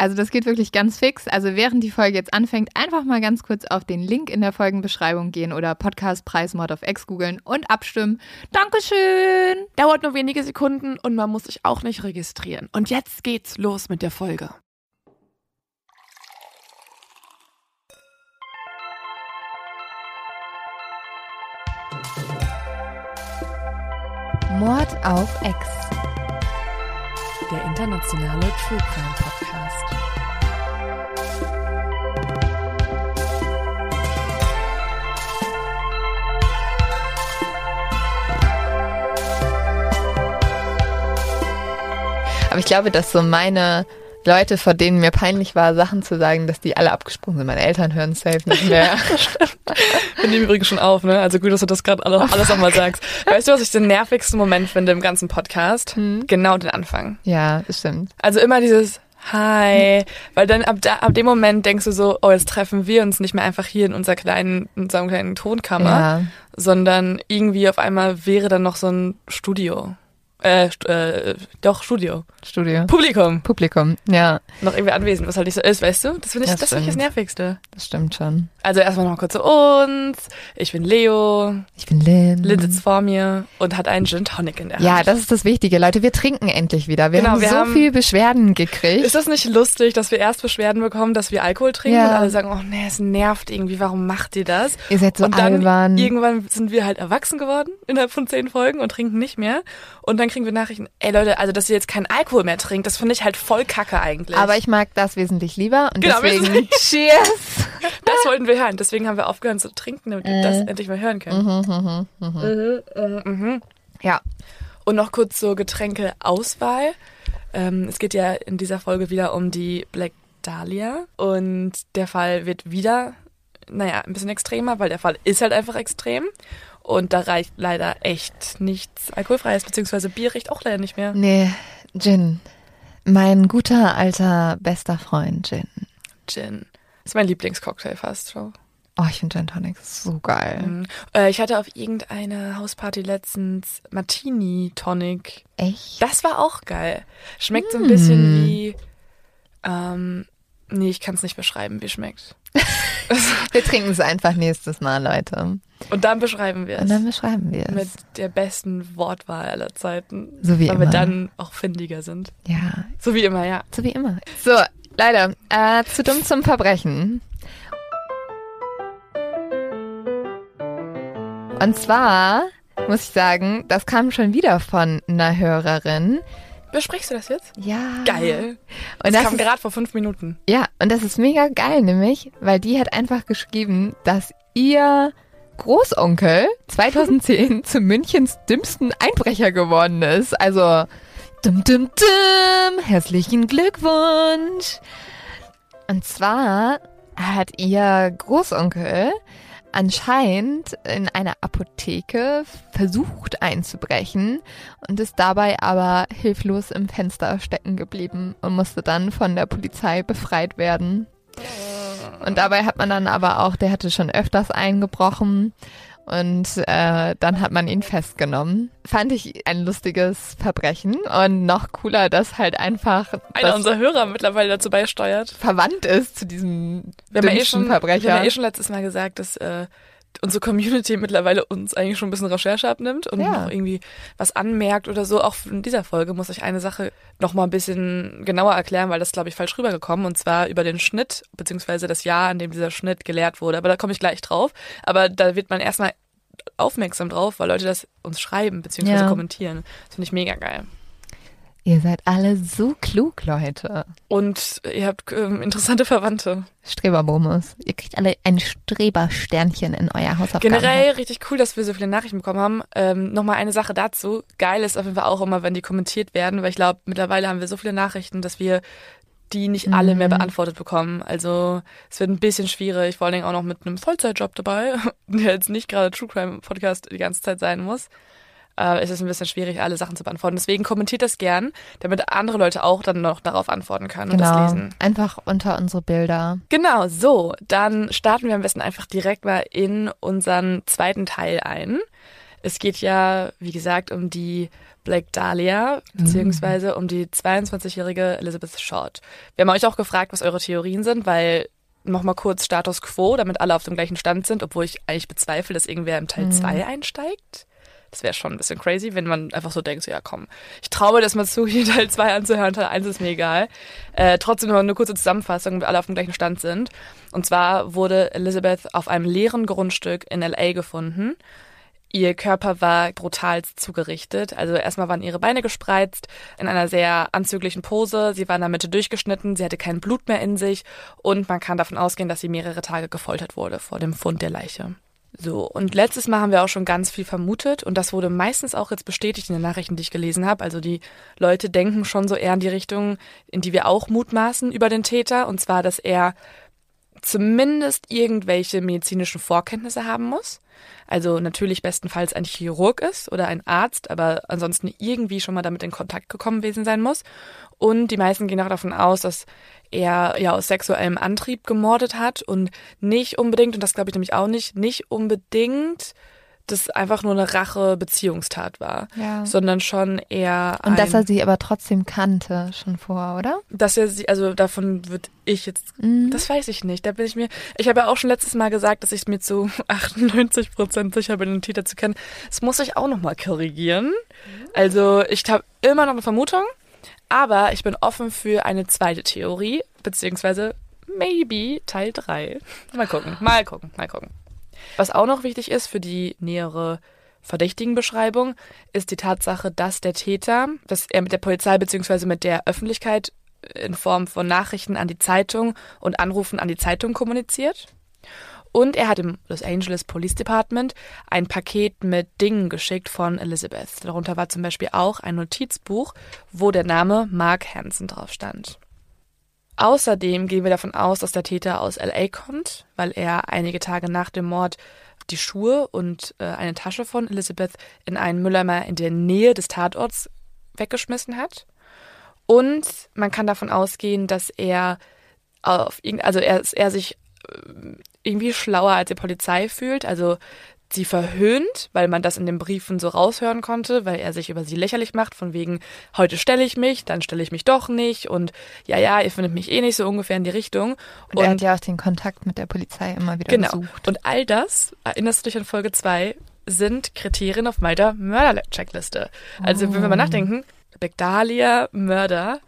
Also das geht wirklich ganz fix. Also während die Folge jetzt anfängt, einfach mal ganz kurz auf den Link in der Folgenbeschreibung gehen oder Podcastpreis Mod of X googeln und abstimmen. Dankeschön! Dauert nur wenige Sekunden und man muss sich auch nicht registrieren. Und jetzt geht's los mit der Folge. Mord auf X. Der internationale True Crime Podcast. Aber ich glaube, dass so meine Leute, vor denen mir peinlich war, Sachen zu sagen, dass die alle abgesprungen sind. Meine Eltern hören safe nicht mehr. Wir nehmen übrigens schon auf, ne? Also gut, dass du das gerade alles, alles nochmal sagst. Weißt du, was ich den nervigsten Moment finde im ganzen Podcast? Genau den Anfang. ja, das stimmt. Also immer dieses Hi, weil dann ab, da, ab dem Moment denkst du so, oh, jetzt treffen wir uns nicht mehr einfach hier in unserer kleinen, in unserem kleinen Tonkammer, Ja. sondern irgendwie auf einmal wäre dann noch so ein Studio. Äh, äh, doch, Studio. Studio. Publikum. Publikum, ja, Noch irgendwie anwesend, was halt nicht so ist, weißt du? Das finde ich, Das das, finde ich das. Nervigste. das stimmt schon. Also erstmal noch kurz zu uns. Ich bin Leo. Ich bin Lynn. Lynn sitzt vor mir und hat einen Gin Tonic in der Hand. Ja, das ist das Wichtige. Leute, wir trinken endlich wieder. Wir Genau, haben wir so haben- viel Beschwerden gekriegt. Ist das nicht lustig, dass wir erst Beschwerden bekommen, dass wir Alkohol trinken Ja. und alle sagen, oh nee, es nervt irgendwie, warum macht ihr das? Ihr seid so und dann albern. irgendwann sind wir halt erwachsen geworden innerhalb von zehn Folgen und trinken nicht mehr. Und dann kriegen wir Nachrichten, ey Leute, also dass ihr jetzt keinen Alkohol mehr trinkt, das finde ich halt voll kacke eigentlich. Aber ich mag das wesentlich lieber und Genau, deswegen. Cheers. das wollten wir hören. Deswegen haben wir aufgehört zu trinken, damit wir das Äh. endlich mal hören können. Mhm. Ja, Und noch kurz zur Getränkeauswahl. Ähm, es geht ja in dieser Folge wieder um die Black Dahlia. Und der Fall wird wieder, naja, ein bisschen extremer, weil der Fall ist halt einfach extrem. Und da reicht leider echt nichts Alkoholfreies, beziehungsweise Bier riecht auch leider nicht mehr. nee, Gin. Mein guter alter bester Freund Gin. Gin. Das ist mein Lieblingscocktail fast schon. Oh, ich finde Gin Tonic so geil. Mhm. Äh, ich hatte auf irgendeiner Hausparty letztens Martini Tonic. Echt? Das war auch geil. Schmeckt so ein Mm. bisschen wie. Ähm, nee, ich kann es nicht beschreiben, wie schmeckt. Wir trinken es einfach nächstes Mal, Leute. Und dann beschreiben wir Und es. dann beschreiben wir Mit es. der besten Wortwahl aller Zeiten. So wie weil immer. wir dann auch findiger sind. Ja, So wie immer, ja. so wie immer. So, leider. Äh, zu dumm zum Verbrechen. Und zwar muss ich sagen, das kam schon wieder von einer Hörerin. Besprichst du das jetzt? Ja. Geil. Und das, das kam gerade vor fünf Minuten. ja, und das ist mega geil, nämlich, weil die hat einfach geschrieben, dass ihr Großonkel 2010 zu Münchens dümmsten Einbrecher geworden ist. Also, dum dum dum, herzlichen Glückwunsch. Und zwar hat ihr Großonkel anscheinend in einer Apotheke versucht einzubrechen und ist dabei aber hilflos im Fenster stecken geblieben und musste dann von der Polizei befreit werden. Und dabei hat man dann aber auch, der hatte schon öfters eingebrochen und äh, dann hat man ihn festgenommen. Fand ich ein lustiges Verbrechen und noch cooler, dass halt einfach Einer unserer Hörer mittlerweile dazu beisteuert. verwandt ist zu diesem ja eh dümmsten schon, wir Verbrecher. haben ja eh schon letztes Mal gesagt, dass äh, unsere Community mittlerweile uns eigentlich schon ein bisschen Recherche abnimmt und Ja. noch irgendwie was anmerkt oder so. Auch in dieser Folge muss ich eine Sache noch mal ein bisschen genauer erklären, weil das, glaube ich, falsch rübergekommen. Und zwar über den Schnitt, beziehungsweise das Jahr, an dem dieser Schnitt gelehrt wurde. Aber da komme ich gleich drauf. Aber da wird man erstmal aufmerksam drauf, weil Leute das uns schreiben, beziehungsweise Ja. kommentieren. Das finde ich mega geil. Ihr seid alle so klug, Leute. Und ihr habt ähm, interessante Verwandte. Streberbonus. Ihr kriegt alle ein Strebersternchen in euer Hausaufgaben. Generell richtig cool, dass wir so viele Nachrichten bekommen haben. Ähm, Nochmal eine Sache dazu. Geil ist auf jeden Fall auch immer, wenn die kommentiert werden, weil ich glaube, mittlerweile haben wir so viele Nachrichten, dass wir die nicht alle mehr Mhm. beantwortet bekommen. Also es wird ein bisschen schwierig, vor allen Dingen auch noch mit einem Vollzeitjob dabei, der jetzt nicht gerade True Crime Podcast die ganze Zeit sein muss. Äh, es ist ein bisschen schwierig, alle Sachen zu beantworten. Deswegen kommentiert das gern, damit andere Leute auch dann noch darauf antworten können und das Genau. lesen. Einfach unter unsere Bilder. Genau, so, dann starten wir am besten einfach direkt mal in unseren zweiten Teil ein. Es geht ja, wie gesagt, um die Black Dahlia, beziehungsweise um die 22-jährige Elizabeth Short. Wir haben euch auch gefragt, was eure Theorien sind, weil nochmal kurz Status Quo, damit alle auf dem gleichen Stand sind, obwohl ich eigentlich bezweifle, dass irgendwer im Teil 2 einsteigt. Das wäre schon ein bisschen crazy, wenn man einfach so denkt, so, ja komm, ich traue das mal zu, hier Teil 2 anzuhören, Teil 1 ist mir egal. Äh, trotzdem noch eine kurze Zusammenfassung, damit alle auf dem gleichen Stand sind. Und zwar wurde Elizabeth auf einem leeren Grundstück in L.A. gefunden. Ihr Körper war brutal zugerichtet. Also erstmal waren ihre Beine gespreizt in einer sehr anzüglichen Pose. Sie war in der Mitte durchgeschnitten. Sie hatte kein Blut mehr in sich. Und man kann davon ausgehen, dass sie mehrere Tage gefoltert wurde vor dem Fund der Leiche. So, und letztes Mal haben wir auch schon ganz viel vermutet und das wurde meistens auch jetzt bestätigt in den Nachrichten, die ich gelesen habe. Also die Leute denken schon so eher in die Richtung, in die wir auch mutmaßen über den Täter, und zwar, dass er zumindest irgendwelche medizinischen Vorkenntnisse haben muss. Also natürlich bestenfalls ein Chirurg ist oder ein Arzt, aber ansonsten irgendwie schon mal damit in Kontakt gekommen gewesen sein muss. Und die meisten gehen auch davon aus, dass er ja aus sexuellem Antrieb gemordet hat und nicht unbedingt, und das glaube ich nämlich auch nicht, nicht unbedingt das einfach nur eine Rache-Beziehungstat war, Ja. sondern schon eher Und ein, dass er sie aber trotzdem kannte schon vor, oder? dass er sie, also davon würde ich jetzt, Mhm. das weiß ich nicht. Da bin ich mir, ich habe ja auch schon letztes Mal gesagt, dass ich mir zu 98 Prozent sicher bin, den Täter zu kennen. Das muss ich auch nochmal korrigieren. Also ich habe immer noch eine Vermutung, aber ich bin offen für eine zweite Theorie, beziehungsweise maybe Teil 3. Mal gucken, mal gucken, mal gucken. Was auch noch wichtig ist für die nähere Verdächtigenbeschreibung, ist die Tatsache, dass der Täter, dass er mit der Polizei beziehungsweise mit der Öffentlichkeit in Form von Nachrichten an die Zeitung und Anrufen an die Zeitung kommuniziert. Und er hat im Los Angeles Police Department ein Paket mit Dingen geschickt von Elizabeth. Darunter war zum Beispiel auch ein Notizbuch, wo der Name Mark Hansen drauf stand. Außerdem gehen wir davon aus, dass der Täter aus LA kommt, weil er einige Tage nach dem Mord die Schuhe und äh, eine Tasche von Elizabeth in einen Mülleimer in der Nähe des Tatorts weggeschmissen hat. Und man kann davon ausgehen, dass er auf also er, er sich irgendwie schlauer als die Polizei fühlt, also sie verhöhnt, weil man das in den Briefen so raushören konnte, weil er sich über sie lächerlich macht, von wegen, heute stelle ich mich, dann stelle ich mich doch nicht und ja, ja, ihr findet mich eh nicht so ungefähr in die Richtung. Und, er hat ja auch den Kontakt mit der Polizei immer wieder Genau. gesucht. Und all das, erinnerst du dich an Folge 2, sind Kriterien auf meiner Mörder-Checkliste. Also, wenn wir mal nachdenken, Black Dahlia, Mörder,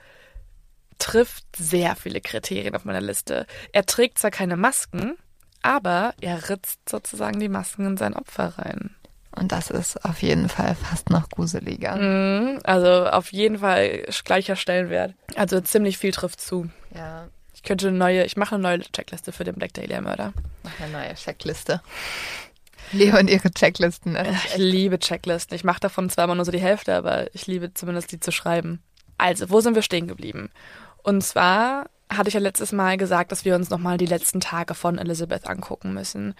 trifft sehr viele Kriterien auf meiner Liste. Er trägt zwar keine Masken, aber er ritzt sozusagen die Masken in sein Opfer rein. Und das ist auf jeden Fall fast noch gruseliger. Mhm, Also auf jeden Fall gleicher Stellenwert. Also ziemlich viel trifft zu. Ja, Ich könnte eine neue, ich mache eine neue Checkliste für den Black Dahlia Mörder. mach eine neue Checkliste. Leo und ihre Checklisten. Ist Ich liebe Checklisten. Ich mache davon zwar immer nur so die Hälfte, aber ich liebe zumindest die zu schreiben. Also, wo sind wir stehen geblieben? Und zwar hatte ich ja letztes Mal gesagt, dass wir uns nochmal die letzten Tage von Elizabeth angucken müssen.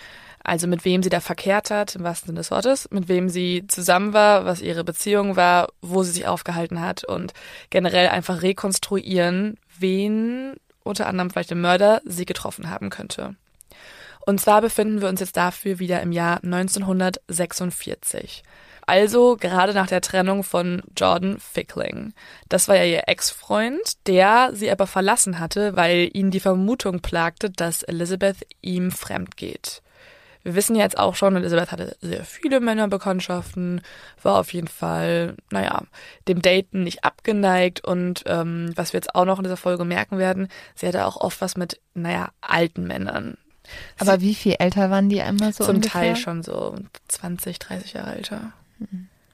Also mit wem sie da verkehrt hat, im wahrsten Sinne des Wortes, mit wem sie zusammen war, was ihre Beziehung war, wo sie sich aufgehalten hat und generell einfach rekonstruieren, wen unter anderem vielleicht der Mörder sie getroffen haben könnte. Und zwar befinden wir uns jetzt dafür wieder im Jahr 1946. Also gerade nach der Trennung von Jordan Fickling. Das war ja ihr Ex-Freund, der sie aber verlassen hatte, weil ihn die Vermutung plagte, dass Elizabeth ihm fremd geht. Wir wissen ja jetzt auch schon, Elizabeth hatte sehr viele Männerbekanntschaften, war auf jeden Fall, naja, dem Daten nicht abgeneigt und ähm, was wir jetzt auch noch in dieser Folge merken werden, sie hatte auch oft was mit, naja, alten Männern. Aber wie viel älter waren die einmal so Zum ungefähr? Teil schon so 20, 30 Jahre älter.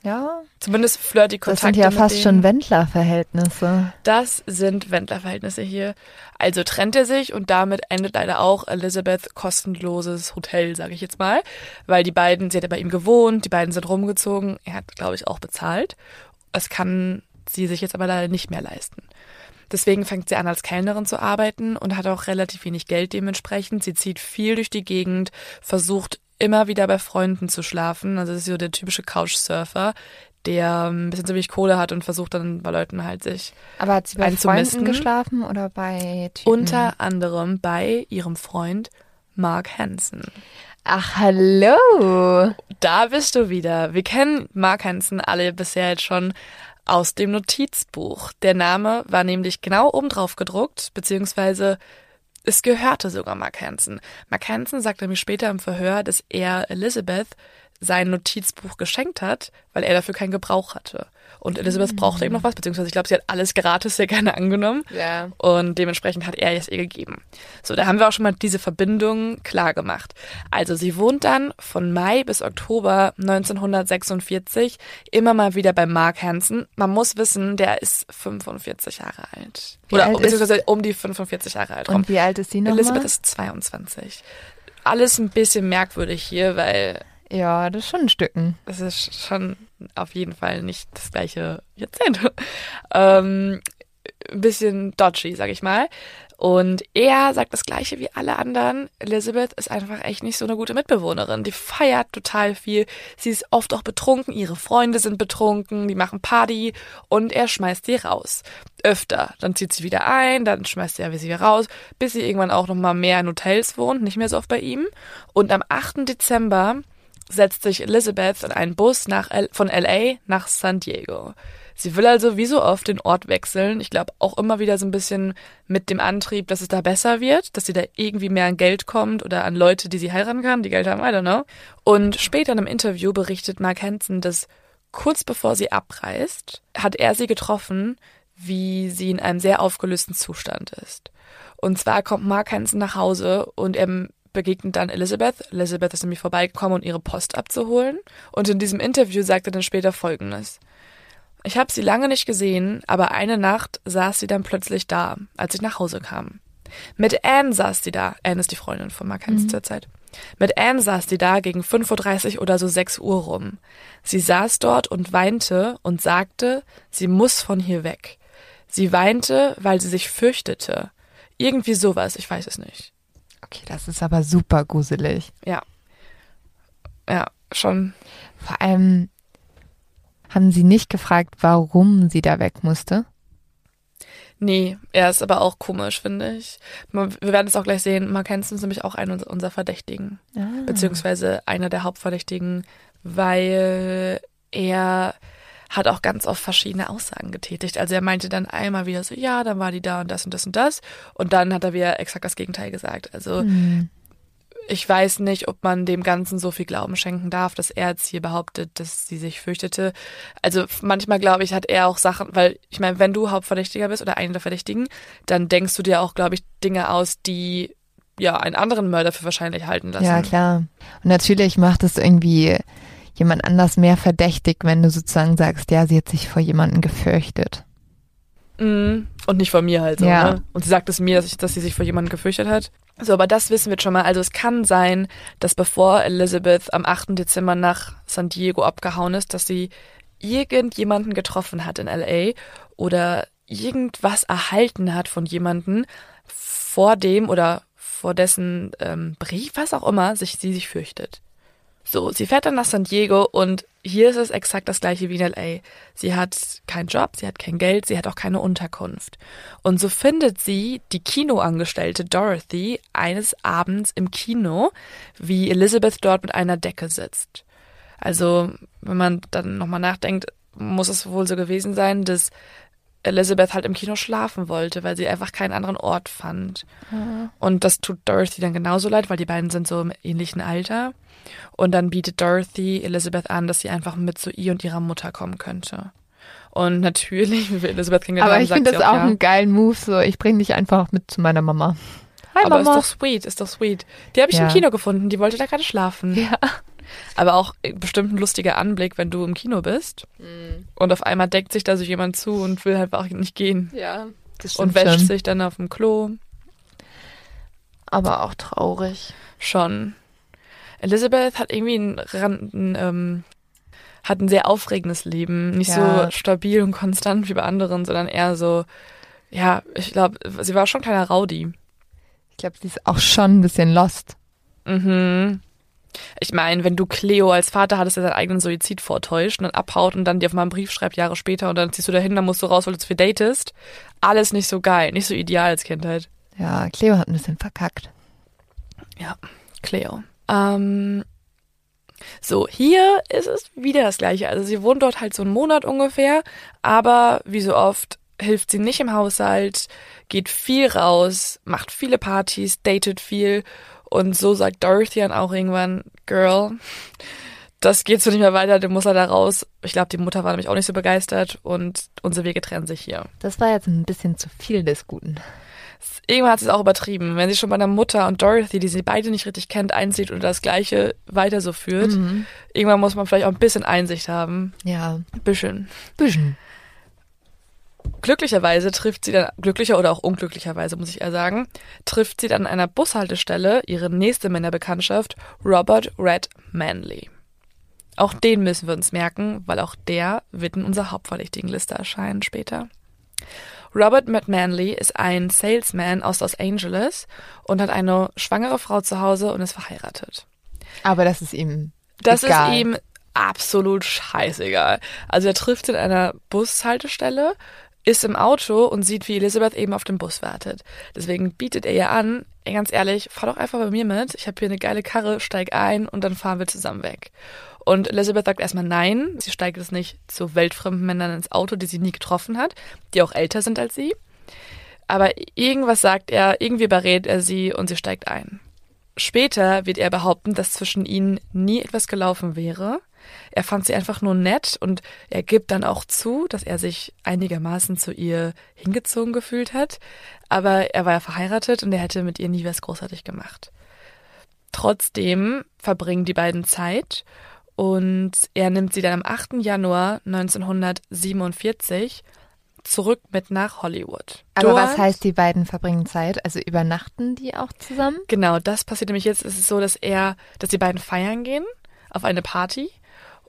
Ja. Zumindest flirty Das Kontakte sind ja fast schon Wendler-Verhältnisse. Das sind Wendler-Verhältnisse hier. Also trennt er sich und damit endet leider auch Elizabeth kostenloses Hotel, sage ich jetzt mal. Weil die beiden, sie hat ja bei ihm gewohnt, die beiden sind rumgezogen. Er hat, glaube ich, auch bezahlt. Das kann sie sich jetzt aber leider nicht mehr leisten. Deswegen fängt sie an, als Kellnerin zu arbeiten und hat auch relativ wenig Geld dementsprechend. Sie zieht viel durch die Gegend, versucht immer wieder bei Freunden zu schlafen. Also das ist so der typische Couchsurfer, der ein bisschen wenig Kohle hat und versucht dann bei Leuten halt sich Aber hat sie bei. Freunden geschlafen oder bei Typen? unter anderem bei ihrem Freund Mark Hansen. Ach, hallo. Da bist du wieder. Wir kennen Mark Hansen alle bisher jetzt schon aus dem Notizbuch. Der Name war nämlich genau oben drauf gedruckt, beziehungsweise es gehörte sogar Mark Hansen. Mark Hansen sagte mir später im Verhör, dass er Elizabeth sein Notizbuch geschenkt hat, weil er dafür keinen Gebrauch hatte. Und Elizabeth brauchte eben noch was, beziehungsweise ich glaube, sie hat alles gratis sehr gerne angenommen. Ja. Und dementsprechend hat er es ihr gegeben. So, da haben wir auch schon mal diese Verbindung klar gemacht. Also sie wohnt dann von Mai bis Oktober 1946 immer mal wieder bei Mark Hansen. Man muss wissen, der ist 45 Jahre alt. Wie Oder alt ist- beziehungsweise um die 45 Jahre alt rum. Und wie alt ist sie nochmal? Elizabeth ist 22. Alles ein bisschen merkwürdig hier, weil Ja, das ist schon ein Stücken. es ist schon auf jeden Fall nicht das gleiche Jahrzehnt. ähm, ein bisschen dodgy, sag ich mal. Und er sagt das gleiche wie alle anderen. Elizabeth ist einfach echt nicht so eine gute Mitbewohnerin. Die feiert total viel. Sie ist oft auch betrunken. Ihre Freunde sind betrunken. Die machen Party. Und er schmeißt sie raus. Öfter. Dann zieht sie wieder ein. Dann schmeißt er sie wieder raus. Bis sie irgendwann auch noch mal mehr in Hotels wohnt. Nicht mehr so oft bei ihm. Und am 8. Dezember setzt sich Elizabeth in einen Bus L von LA nach San Diego. Sie will also wie so oft den Ort wechseln. Ich glaube auch immer wieder so ein bisschen mit dem Antrieb, dass es da besser wird, dass sie da irgendwie mehr an Geld kommt oder an Leute, die sie heiraten kann, die Geld haben, I don't know. Und später in einem Interview berichtet Mark Hansen, dass kurz bevor sie abreist, hat er sie getroffen, wie sie in einem sehr aufgelösten Zustand ist. Und zwar kommt Mark Hansen nach Hause und er begegnet dann Elizabeth. Elizabeth ist nämlich vorbeigekommen, um ihre Post abzuholen. Und in diesem Interview sagt er dann später Folgendes. Ich habe sie lange nicht gesehen, aber eine Nacht saß sie dann plötzlich da, als ich nach Hause kam. Mit Anne saß sie da. Anne ist die Freundin von Mark Hansen zur Zeit. Mit Anne saß sie da gegen 5.30 Uhr oder so 6 Uhr rum. Sie saß dort und weinte und sagte, sie muss von hier weg. Sie weinte, weil sie sich fürchtete. Irgendwie sowas, ich weiß es nicht. Okay, das ist aber super gruselig. Ja. Ja, schon. Vor allem haben sie nicht gefragt, warum sie da weg musste. Nee, er ist aber auch komisch, finde ich. Wir werden es auch gleich sehen. Mark Hansen ist nämlich auch einer unserer Verdächtigen. Ah. Beziehungsweise einer der Hauptverdächtigen, weil er hat auch ganz oft verschiedene Aussagen getätigt. Also er meinte dann einmal wieder so, ja, dann war die da und das und das und das. Und dann hat er wieder exakt das Gegenteil gesagt. Also Hm. ich weiß nicht, ob man dem Ganzen so viel Glauben schenken darf, dass er jetzt hier behauptet, dass sie sich fürchtete. Also manchmal glaube ich, hat er auch Sachen, weil ich meine, wenn du Hauptverdächtiger bist oder einer der Verdächtigen, dann denkst du dir auch, glaube ich, Dinge aus, die ja einen anderen Mörder für wahrscheinlich halten lassen. Ja, klar. Und natürlich macht es irgendwie jemand anders mehr verdächtig, wenn du sozusagen sagst, ja, sie hat sich vor jemandem gefürchtet. Mhm. Und nicht von mir halt so. Ja. Ne? Und sie sagt es mir, dass, ich, dass sie sich vor jemandem gefürchtet hat. So, aber das wissen wir jetzt schon mal. Also es kann sein, dass bevor Elizabeth am 8. Dezember nach San Diego abgehauen ist, dass sie irgendjemanden getroffen hat in LA oder irgendwas erhalten hat von jemanden vor dem oder vor dessen ähm, Brief, was auch immer, sich sie sich fürchtet. So, sie fährt dann nach San Diego und hier ist es exakt das gleiche wie in LA. Sie hat keinen Job, sie hat kein Geld, sie hat auch keine Unterkunft. Und so findet sie die Kinoangestellte Dorothy eines Abends im Kino, wie Elizabeth dort mit einer Decke sitzt. Also, wenn man dann nochmal nachdenkt, muss es wohl so gewesen sein, dass Elizabeth halt im Kino schlafen wollte, weil sie einfach keinen anderen Ort fand. Und das tut Dorothy dann genauso leid, weil die beiden sind so im ähnlichen Alter. Und dann bietet Dorothy Elizabeth an, dass sie einfach mit zu ihr und ihrer Mutter kommen könnte. Und natürlich, wie wir Elizabeth kennengelernt Aber ich finde das auch ja. einen geilen Move, so ich bringe dich einfach mit zu meiner Mama. Hi Aber Mama. ist doch sweet, ist doch sweet. Die habe ich Ja. im Kino gefunden, die wollte da gerade schlafen. ja. Aber auch bestimmt ein lustiger Anblick, wenn du im Kino bist und auf einmal deckt sich da so jemand zu und will halt auch nicht gehen Ja. Das und stimmt wäscht schon. sich dann auf dem Klo. Aber auch traurig. Schon. Elizabeth hat irgendwie ein, ein, ähm, hat ein sehr aufregendes Leben. Nicht Ja. so stabil und konstant wie bei anderen, sondern eher so, ja, ich glaube, sie war schon ein kleiner Rowdy. Ich glaube, sie ist auch schon ein bisschen lost. Mhm. Ich meine, wenn du Cleo als Vater hattest, der seinen eigenen Suizid vortäuscht und dann abhaut und dann dir auf mal einen Brief schreibt Jahre später und dann ziehst du dahin, dann musst du raus, weil du zu viel datest. Alles nicht so geil, nicht so ideal als Kindheit. Ja, Cleo hat ein bisschen verkackt. Ja, Cleo. Ähm, so, hier ist es wieder das Gleiche. Also sie wohnt dort halt so einen Monat ungefähr, aber wie so oft hilft sie nicht im Haushalt, geht viel raus, macht viele Partys, datet viel und so sagt Dorothy dann auch irgendwann, Girl, das geht so nicht mehr weiter, du musst da raus. Ich glaube, die Mutter war nämlich auch nicht so begeistert und unsere Wege trennen sich hier. Das war jetzt ein bisschen zu viel des Guten. Irgendwann hat sie es auch übertrieben. Wenn sie schon bei einer Mutter und Dorothy, die sie beide nicht richtig kennt, einzieht und das Gleiche weiter so führt, Mhm. irgendwann muss man vielleicht auch ein bisschen Einsicht haben. Ja, bisschen. bisschen. Glücklicherweise trifft sie dann, glücklicher oder auch unglücklicherweise, muss ich eher sagen, trifft sie dann an einer Bushaltestelle ihre nächste Männerbekanntschaft, Robert Red Manley. Auch den müssen wir uns merken, weil auch der wird in unserer hauptverdächtigen Liste erscheinen später. Robert McManley ist ein Salesman aus Los Angeles und hat eine schwangere Frau zu Hause und ist verheiratet. Aber das ist ihm Das egal. ist ihm absolut scheißegal. Also er trifft in einer Bushaltestelle, ist im Auto und sieht, wie Elizabeth eben auf dem Bus wartet. Deswegen bietet er ihr an, ey, ganz ehrlich, fahr doch einfach bei mir mit. Ich habe hier eine geile Karre, steig ein und dann fahren wir zusammen weg. Und Elizabeth sagt erstmal nein. Sie steigt es nicht zu weltfremden Männern ins Auto, die sie nie getroffen hat, die auch älter sind als sie. Aber irgendwas sagt er, irgendwie berät er sie und sie steigt ein. Später wird er behaupten, dass zwischen ihnen nie etwas gelaufen wäre. Er fand sie einfach nur nett und er gibt dann auch zu, dass er sich einigermaßen zu ihr hingezogen gefühlt hat. Aber er war ja verheiratet und er hätte mit ihr nie was großartig gemacht. Trotzdem verbringen die beiden Zeit und er nimmt sie dann am 8. Januar 1947 zurück mit nach Hollywood. Aber Dort- was heißt, die beiden verbringen Zeit? Also übernachten die auch zusammen? Genau, das passiert nämlich jetzt. Es ist so, dass er, dass die beiden feiern gehen auf eine Party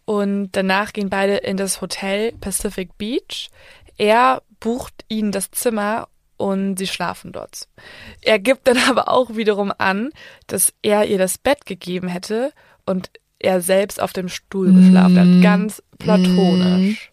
und danach gehen beide in das Hotel Pacific Beach. Er bucht ihnen das Zimmer und sie schlafen dort. Er gibt dann aber auch wiederum an, dass er ihr das Bett gegeben hätte und er selbst auf dem Stuhl geschlafen hat. Ganz platonisch.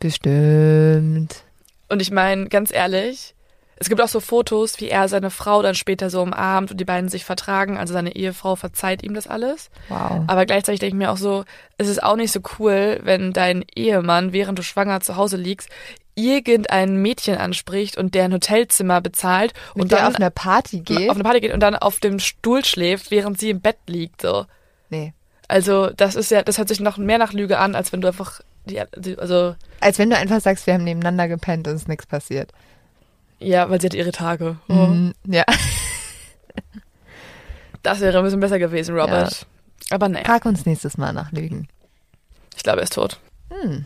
Bestimmt. Und ich meine, ganz ehrlich, es gibt auch so Fotos, wie er seine Frau dann später so umarmt und die beiden sich vertragen. Also seine Ehefrau verzeiht ihm das alles. Wow. Aber gleichzeitig denke ich mir auch so, es ist auch nicht so cool, wenn dein Ehemann, während du schwanger zu Hause liegst, irgendein Mädchen anspricht und deren Hotelzimmer bezahlt Und und der dann auf eine Party geht? auf eine Party geht und dann auf dem Stuhl schläft, während sie im Bett liegt. So. nee. Also das ist ja, das hört sich noch mehr nach Lüge an, als wenn du einfach die also Als wenn du einfach sagst, wir haben nebeneinander gepennt und es ist nichts passiert. Ja, weil sie hat ihre Tage. Mhm. Ja. Das wäre ein bisschen besser gewesen, Robert. Aber naja, Frag uns nächstes Mal nach Lügen. ich glaube, er ist tot. Hm.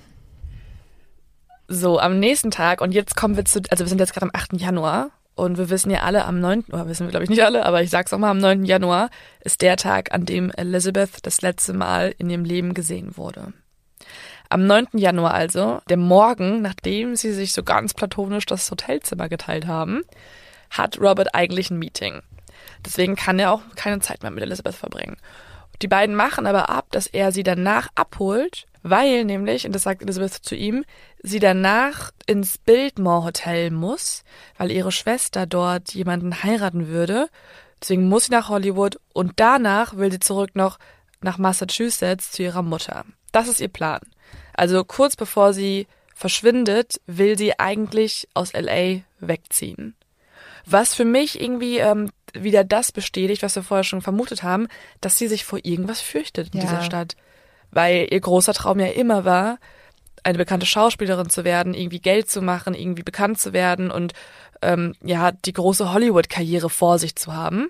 So, am nächsten Tag, und jetzt kommen wir zu, also wir sind jetzt gerade am 8. Januar und wir wissen ja alle am 9., oder wissen wir glaube ich nicht alle, aber ich sag's auch mal, am 9. Januar ist der Tag, an dem Elizabeth das letzte Mal in ihrem Leben gesehen wurde. Am 9. Januar also, der Morgen, nachdem sie sich so ganz platonisch das Hotelzimmer geteilt haben, hat Robert eigentlich ein Meeting. Deswegen kann er auch keine Zeit mehr mit Elizabeth verbringen. Die beiden machen aber ab, dass er sie danach abholt, weil nämlich, und das sagt Elizabeth zu ihm, sie danach ins Biltmore Hotel muss, weil ihre Schwester dort jemanden heiraten würde. Deswegen muss sie nach Hollywood und danach will sie zurück noch nach Massachusetts zu ihrer Mutter. Das ist ihr Plan. Also kurz bevor sie verschwindet, will sie eigentlich aus LA wegziehen. Was für mich irgendwie ähm, wieder das bestätigt, was wir vorher schon vermutet haben, dass sie sich vor irgendwas fürchtet in Ja. dieser Stadt. Weil ihr großer Traum ja immer war, eine bekannte Schauspielerin zu werden, irgendwie Geld zu machen, irgendwie bekannt zu werden und ähm, ja, die große Hollywood-Karriere vor sich zu haben.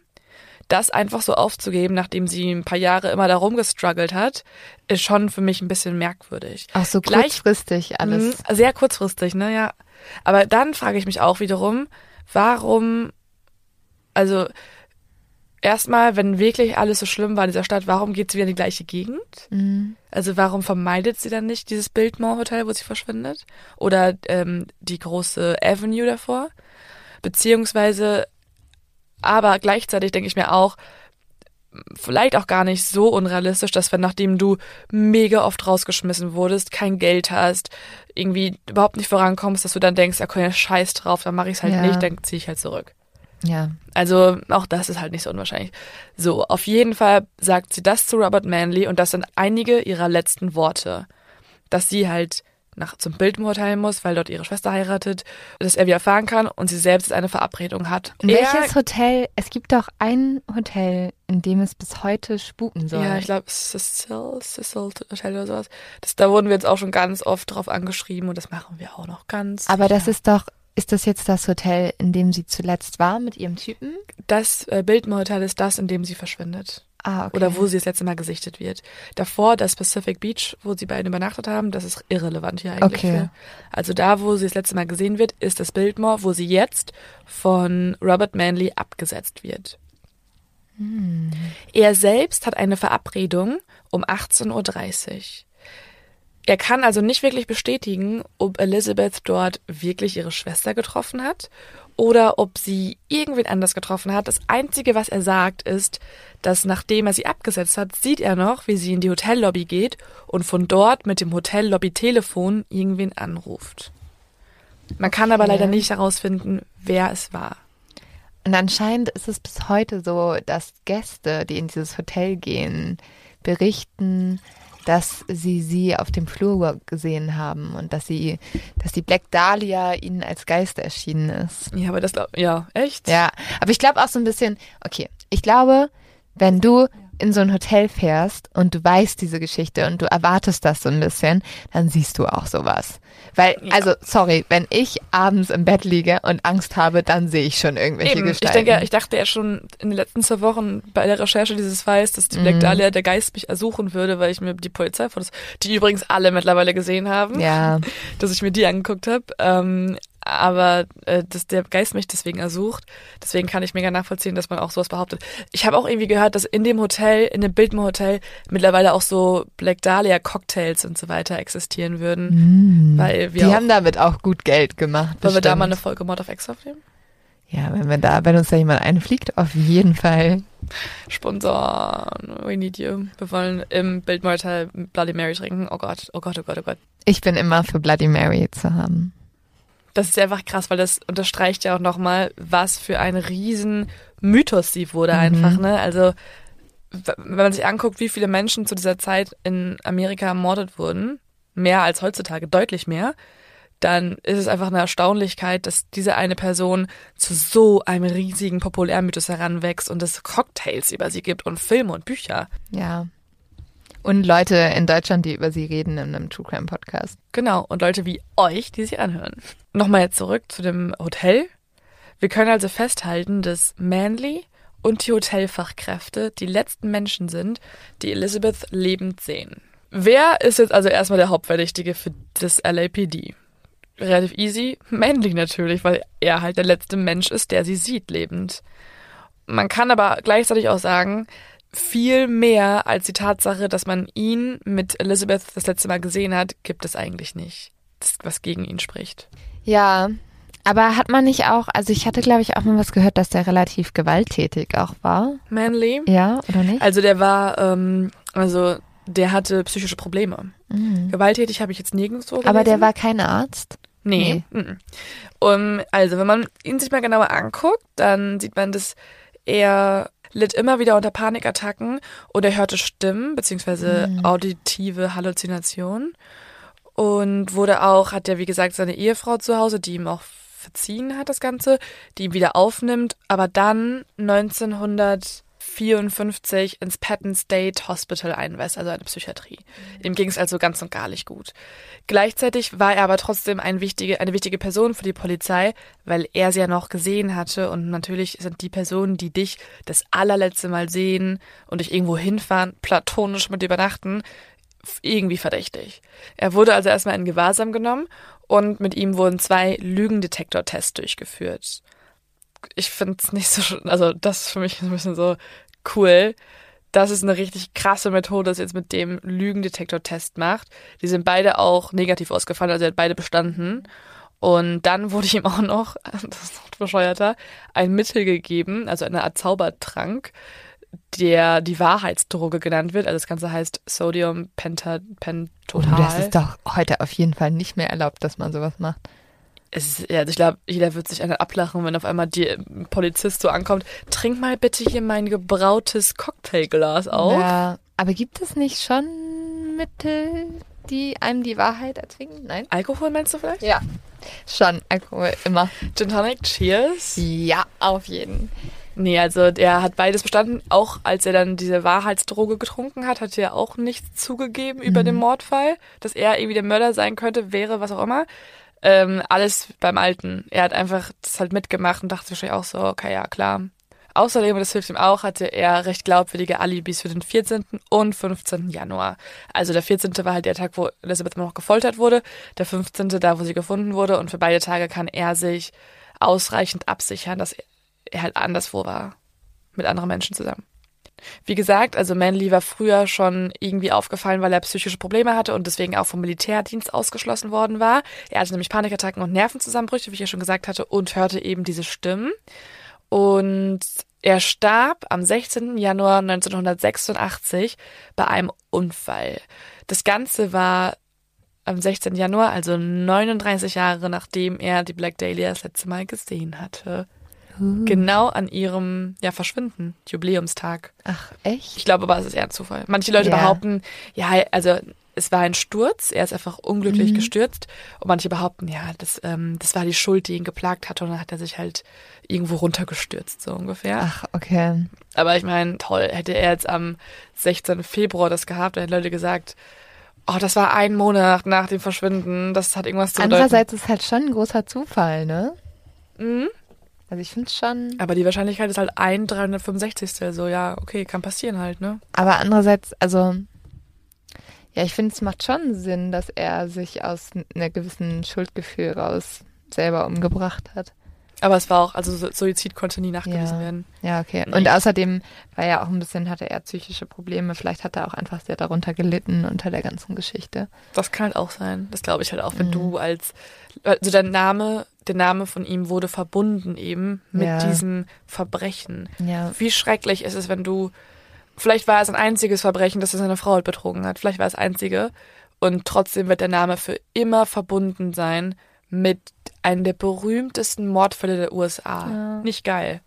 Das einfach so aufzugeben, nachdem sie ein paar Jahre immer da rumgestruggelt hat, ist schon für mich ein bisschen merkwürdig. Auch so Gleich- kurzfristig alles. Mhm, Sehr kurzfristig, ne, ja. Aber dann frage ich mich auch wiederum, warum, also erstmal, wenn wirklich alles so schlimm war in dieser Stadt, warum geht sie wieder in die gleiche Gegend? Mhm. Also warum vermeidet sie dann nicht dieses Biltmore Hotel, wo sie verschwindet? Oder ähm, die große Avenue davor? Beziehungsweise, aber gleichzeitig denke ich mir auch, vielleicht auch gar nicht so unrealistisch, dass wenn nachdem du mega oft rausgeschmissen wurdest, kein Geld hast, irgendwie überhaupt nicht vorankommst, dass du dann denkst, ja, komm, ja, scheiß drauf, dann mache ich es halt Ja. nicht, dann ziehe ich halt zurück. Ja. Also auch das ist halt nicht so unwahrscheinlich. So, auf jeden Fall sagt sie das zu Robert Manley und das sind einige ihrer letzten Worte. Dass sie halt nach zum Biltmore Hotel muss, weil dort ihre Schwester heiratet, dass er wieder fahren kann und sie selbst eine Verabredung hat. Er, welches Hotel? Es gibt doch ein Hotel, in dem es bis heute spuken soll. Ja, ich glaube Cecil, Cecil Hotel oder sowas. Das, da wurden wir jetzt auch schon ganz oft drauf angeschrieben und das machen wir auch noch ganz. Aber das sicher. ist doch, ist das jetzt das Hotel, in dem sie zuletzt war mit ihrem Typen? das äh, Biltmore Hotel ist das, in dem sie verschwindet. Ah, okay. Oder wo sie das letzte Mal gesichtet wird. Davor das Pacific Beach, wo sie beiden übernachtet haben, das ist irrelevant hier eigentlich. Okay. Für. Also da, wo sie das letzte Mal gesehen wird, ist das Biltmore, wo sie jetzt von Robert Manley abgesetzt wird. Hm. Er selbst hat eine Verabredung um 18.30 Uhr. Er kann also nicht wirklich bestätigen, ob Elizabeth dort wirklich ihre Schwester getroffen hat oder ob sie irgendwen anders getroffen hat. Das Einzige, was er sagt, ist, dass nachdem er sie abgesetzt hat, sieht er noch, wie sie in die Hotellobby geht und von dort mit dem Hotellobby-Telefon irgendwen anruft. Man kann aber Okay. leider nicht herausfinden, wer es war. Und anscheinend ist es bis heute so, dass Gäste, die in dieses Hotel gehen, berichten, dass sie sie auf dem Flur gesehen haben und dass sie, dass die Black Dahlia ihnen als Geist erschienen ist. Ja, aber das ja, echt? Ja, aber ich glaube auch so ein bisschen, okay, ich glaube, wenn du in so ein Hotel fährst und du weißt diese Geschichte und du erwartest das so ein bisschen, dann siehst du auch sowas. Weil, Ja. also, sorry, wenn ich abends im Bett liege und Angst habe, dann sehe ich schon irgendwelche Eben, ich Gestalten. denke, ich dachte ja schon in den letzten zwei Wochen bei der Recherche dieses Falls, dass die Black Mhm. Dahlia der Geist mich ersuchen würde, weil ich mir die Polizeifotos, die übrigens alle mittlerweile gesehen haben, ja, dass ich mir die angeguckt habe. Ähm, aber äh, dass der Geist mich deswegen ersucht. Deswegen kann ich mega nachvollziehen, dass man auch sowas behauptet. Ich habe auch irgendwie gehört, dass in dem Hotel, in dem Biltmore Hotel, mittlerweile auch so Black Dahlia Cocktails und so weiter existieren würden. Weil wir die auch, haben damit auch gut Geld gemacht. wollen wir da bestimmt. mal eine Folge Mod of X aufnehmen? Ja, wenn wir da, wenn uns da jemand einfliegt, auf jeden Fall. Sponsoren, we need you. Wir wollen im Biltmore Hotel Bloody Mary trinken. Oh Gott, oh Gott, oh Gott, oh Gott. Ich bin immer für Bloody Mary zu haben. Das ist einfach krass, weil das unterstreicht ja auch nochmal, was für ein riesen Mythos sie wurde Mhm. einfach, ne? Also, wenn man sich anguckt, wie viele Menschen zu dieser Zeit in Amerika ermordet wurden, mehr als heutzutage, deutlich mehr, dann ist es einfach eine Erstaunlichkeit, dass diese eine Person zu so einem riesigen Populärmythos heranwächst und es Cocktails über sie gibt und Filme und Bücher. Ja. Und Leute in Deutschland, die über sie reden in einem True Crime Podcast. Genau, und Leute wie euch, die sie anhören. Nochmal zurück zu dem Hotel. Wir können also festhalten, dass Manly und die Hotelfachkräfte die letzten Menschen sind, die Elizabeth lebend sehen. Wer ist jetzt also erstmal der Hauptverdächtige für das LAPD? Relativ easy. Manly natürlich, weil er halt der letzte Mensch ist, der sie sieht lebend. Man kann aber gleichzeitig auch sagen, viel mehr als die Tatsache, dass man ihn mit Elizabeth das letzte Mal gesehen hat, gibt es eigentlich nicht, das, was gegen ihn spricht. Ja, aber hat man nicht auch, also ich hatte glaube ich auch mal was gehört, dass der relativ gewalttätig auch war. Manly, Ja, oder nicht? also der war, ähm, also der hatte psychische Probleme. Mhm. Gewalttätig habe ich jetzt nirgendwo gelesen. Aber der war kein Arzt. Nee. mhm. Um, also, wenn man ihn sich mal genauer anguckt, dann sieht man, dass er litt immer wieder unter Panikattacken oder hörte Stimmen beziehungsweise Mhm. auditive Halluzinationen und wurde auch, hat ja wie gesagt seine Ehefrau zu Hause, die ihm auch verziehen hat das Ganze, die ihn wieder aufnimmt, aber dann 1954 ins Patton State Hospital einweist, also eine Psychiatrie. Ihm ging es also ganz und gar nicht gut. Gleichzeitig war er aber trotzdem ein wichtige, eine wichtige Person für die Polizei, weil er sie ja noch gesehen hatte und natürlich sind die Personen, die dich das allerletzte Mal sehen und dich irgendwo hinfahren, platonisch mit übernachten, irgendwie verdächtig. Er wurde also erstmal in Gewahrsam genommen und mit ihm wurden zwei Lügendetektor-Tests durchgeführt. Ich finde es nicht so, also das ist für mich ein bisschen so cool. Das ist eine richtig krasse Methode, dass er jetzt mit dem Lügendetektor-Test macht. Die sind beide auch negativ ausgefallen, also er hat beide bestanden. Und dann wurde ihm auch noch, das ist noch bescheuerter, ein Mittel gegeben, also eine Art Zaubertrank, der die Wahrheitsdroge genannt wird. Also das Ganze heißt Sodium Penta Pentotal. Oh, das ist doch heute auf jeden Fall nicht mehr erlaubt, dass man sowas macht. Es ist, ja, also ich glaube, jeder wird sich einen ablachen, wenn auf einmal die Polizist so ankommt. Trink mal bitte hier mein gebrautes Cocktailglas auf. Ja, aber gibt es nicht schon Mittel, die einem die Wahrheit erzwingen? Nein? Alkohol meinst du vielleicht? Ja, schon Alkohol immer. Gin Tonic, Cheers. Ja, auf jeden. Nee, also der hat beides bestanden. Auch als er dann diese Wahrheitsdroge getrunken hat, hat er auch nichts zugegeben über den Mordfall. Dass er irgendwie der Mörder sein könnte, wäre, was auch immer. Ähm, alles beim Alten. Er hat einfach das halt mitgemacht und dachte wahrscheinlich auch so, okay, ja, klar. Außerdem, und das hilft ihm auch, hatte er recht glaubwürdige Alibis für den 14. und 15. Januar. Also der 14. war halt der Tag, wo Elizabeth noch gefoltert wurde, der 15. da, wo sie gefunden wurde und für beide Tage kann er sich ausreichend absichern, dass er halt anderswo war, mit anderen Menschen zusammen. Wie gesagt, also Manley war früher schon irgendwie aufgefallen, weil er psychische Probleme hatte und deswegen auch vom Militärdienst ausgeschlossen worden war. Er hatte nämlich Panikattacken und Nervenzusammenbrüche, wie ich ja schon gesagt hatte, und hörte eben diese Stimmen. Und er starb am 16. Januar 1986 bei einem Unfall. Das Ganze war am 16. Januar, also 39 Jahre nachdem er die Black Dahlia das letzte Mal gesehen hatte. Genau an ihrem ja, Verschwinden, Jubiläumstag. Ach, echt? Ich glaube aber, es ist eher ein Zufall. Manche Leute Ja. behaupten, ja, also es war ein Sturz, er ist einfach unglücklich Mhm. gestürzt. Und manche behaupten, ja, das, ähm, das war die Schuld, die ihn geplagt hat und dann hat er sich halt irgendwo runtergestürzt, so ungefähr. Ach, okay. Aber ich meine, toll, hätte er jetzt am 16. Februar das gehabt, dann hätten Leute gesagt, oh, das war ein Monat nach dem Verschwinden, das hat irgendwas zu bedeuten. Andererseits ist halt schon ein großer Zufall, ne? Mhm. Also ich finde schon. Aber die Wahrscheinlichkeit ist halt ein 365. So, ja, okay, kann passieren halt, ne? Aber andererseits, also ja, ich finde, es macht schon Sinn, dass er sich aus einer gewissen Schuldgefühl raus selber umgebracht hat. Aber es war auch, also Su- Suizid konnte nie nachgewiesen Ja. werden. Ja, okay. Und außerdem war ja auch ein bisschen, hatte er psychische Probleme. Vielleicht hat er auch einfach sehr darunter gelitten unter der ganzen Geschichte. Das kann halt auch sein. Das glaube ich halt auch, wenn Mhm. du als, also dein Name, der Name von ihm wurde verbunden eben mit Ja. diesem Verbrechen. Ja. Wie schrecklich ist es, wenn du, vielleicht war es ein einziges Verbrechen, dass er seine Frau halt betrogen hat. Vielleicht war es einzige. Und trotzdem wird der Name für immer verbunden sein mit einem der berühmtesten Mordfälle der USA. Ja. Nicht geil.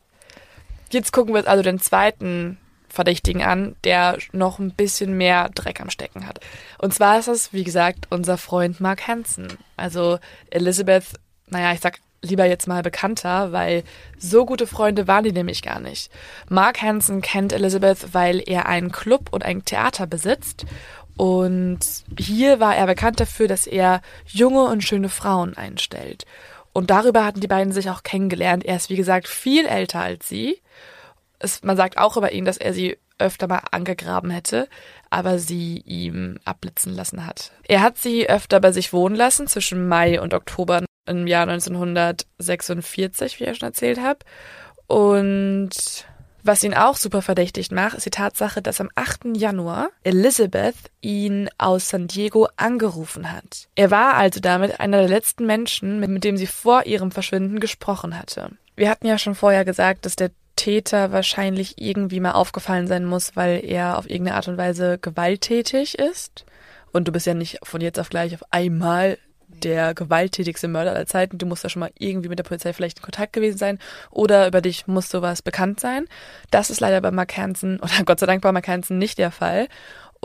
Jetzt gucken wir also den zweiten Verdächtigen an, der noch ein bisschen mehr Dreck am Stecken hat. Und zwar ist das, wie gesagt, unser Freund Mark Hansen. Also Elizabeth, naja, ich sag lieber jetzt mal bekannter, weil so gute Freunde waren die nämlich gar nicht. Mark Hansen kennt Elizabeth, weil er einen Club und ein Theater besitzt. Und hier war er bekannt dafür, dass er junge und schöne Frauen einstellt. Und darüber hatten die beiden sich auch kennengelernt. Er ist, wie gesagt, viel älter als sie. Es, man sagt auch über ihn, dass er sie öfter mal angegraben hätte, aber sie ihm abblitzen lassen hat. Er hat sie öfter bei sich wohnen lassen, zwischen Mai und Oktober im Jahr 1946, wie ich ja schon erzählt habe. Und was ihn auch super verdächtig macht, ist die Tatsache, dass am 8. Januar Elizabeth ihn aus San Diego angerufen hat. Er war also damit einer der letzten Menschen, mit, mit dem sie vor ihrem Verschwinden gesprochen hatte. Wir hatten ja schon vorher gesagt, dass der Täter wahrscheinlich irgendwie mal aufgefallen sein muss, weil er auf irgendeine Art und Weise gewalttätig ist. Und du bist ja nicht von jetzt auf gleich auf einmal der gewalttätigste Mörder aller Zeiten. Du musst ja schon mal irgendwie mit der Polizei vielleicht in Kontakt gewesen sein oder über dich muss sowas bekannt sein. Das ist leider bei Mark Hansen oder Gott sei Dank bei Mark Hansen nicht der Fall.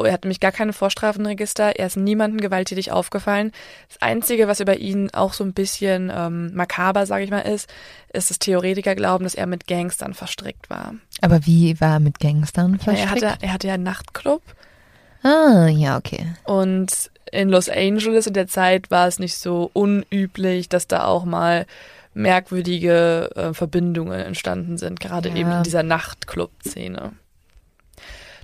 Er hat nämlich gar keine Vorstrafenregister. Er ist niemandem gewalttätig aufgefallen. Das Einzige, was über ihn auch so ein bisschen ähm, makaber, sage ich mal, ist, ist das Theoretiker glauben, dass er mit Gangstern verstrickt war. Aber wie war er mit Gangstern verstrickt? Er hatte, er hatte ja einen Nachtclub. Ah, ja, okay. Und in Los Angeles in der Zeit war es nicht so unüblich, dass da auch mal merkwürdige äh, Verbindungen entstanden sind, gerade Ja. eben in dieser Nachtclub-Szene.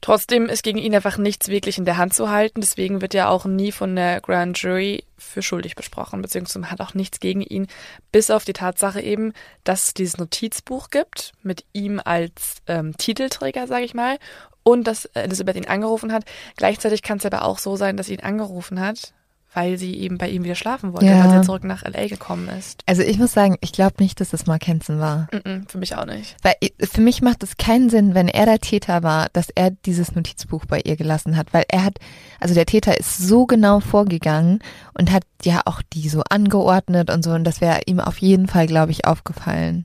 Trotzdem ist gegen ihn einfach nichts wirklich in der Hand zu halten, deswegen wird er auch nie von der Grand Jury für schuldig besprochen, beziehungsweise hat auch nichts gegen ihn, bis auf die Tatsache eben, dass es dieses Notizbuch gibt, mit ihm als ähm, Titelträger, sage ich mal, und dass Elisabeth ihn angerufen hat. Gleichzeitig kann es aber auch so sein, dass sie ihn angerufen hat, weil sie eben bei ihm wieder schlafen wollte, Ja. weil sie zurück nach L.A. gekommen ist. Also ich muss sagen, ich glaube nicht, dass das Mark Hansen war. Mm-mm, für mich auch nicht. Weil i- für mich macht es keinen Sinn, wenn er der Täter war, dass er dieses Notizbuch bei ihr gelassen hat, weil er hat, also der Täter ist so genau vorgegangen und hat ja auch die so angeordnet und so und das wäre ihm auf jeden Fall, glaube ich, aufgefallen.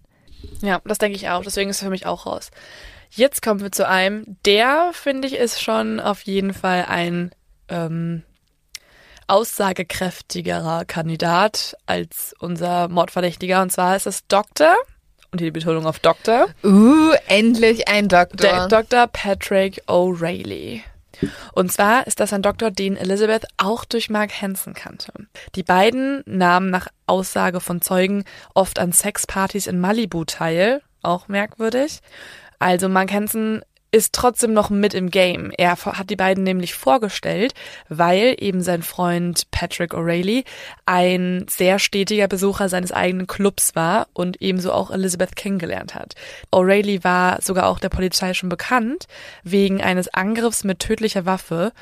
Ja, das denke ich auch. Deswegen ist es für mich auch raus. Jetzt kommen wir zu einem, der, finde ich, ist schon auf jeden Fall ein ähm, aussagekräftigerer Kandidat als unser Mordverdächtiger. Und zwar ist es Dr. und hier die Betonung auf Dr. Uh, endlich ein Doktor. Der Dr. Patrick O'Reilly. Und zwar ist das ein Doktor, den Elizabeth auch durch Mark Hansen kannte. Die beiden nahmen nach Aussage von Zeugen oft an Sexpartys in Malibu teil, auch merkwürdig. Also Mark Hansen ist trotzdem noch mit im Game. Er hat die beiden nämlich vorgestellt, weil eben sein Freund Patrick O'Reilly ein sehr stetiger Besucher seines eigenen Clubs war und ebenso auch Elizabeth kennengelernt hat. O'Reilly war sogar auch der Polizei schon bekannt wegen eines Angriffs mit tödlicher Waffe,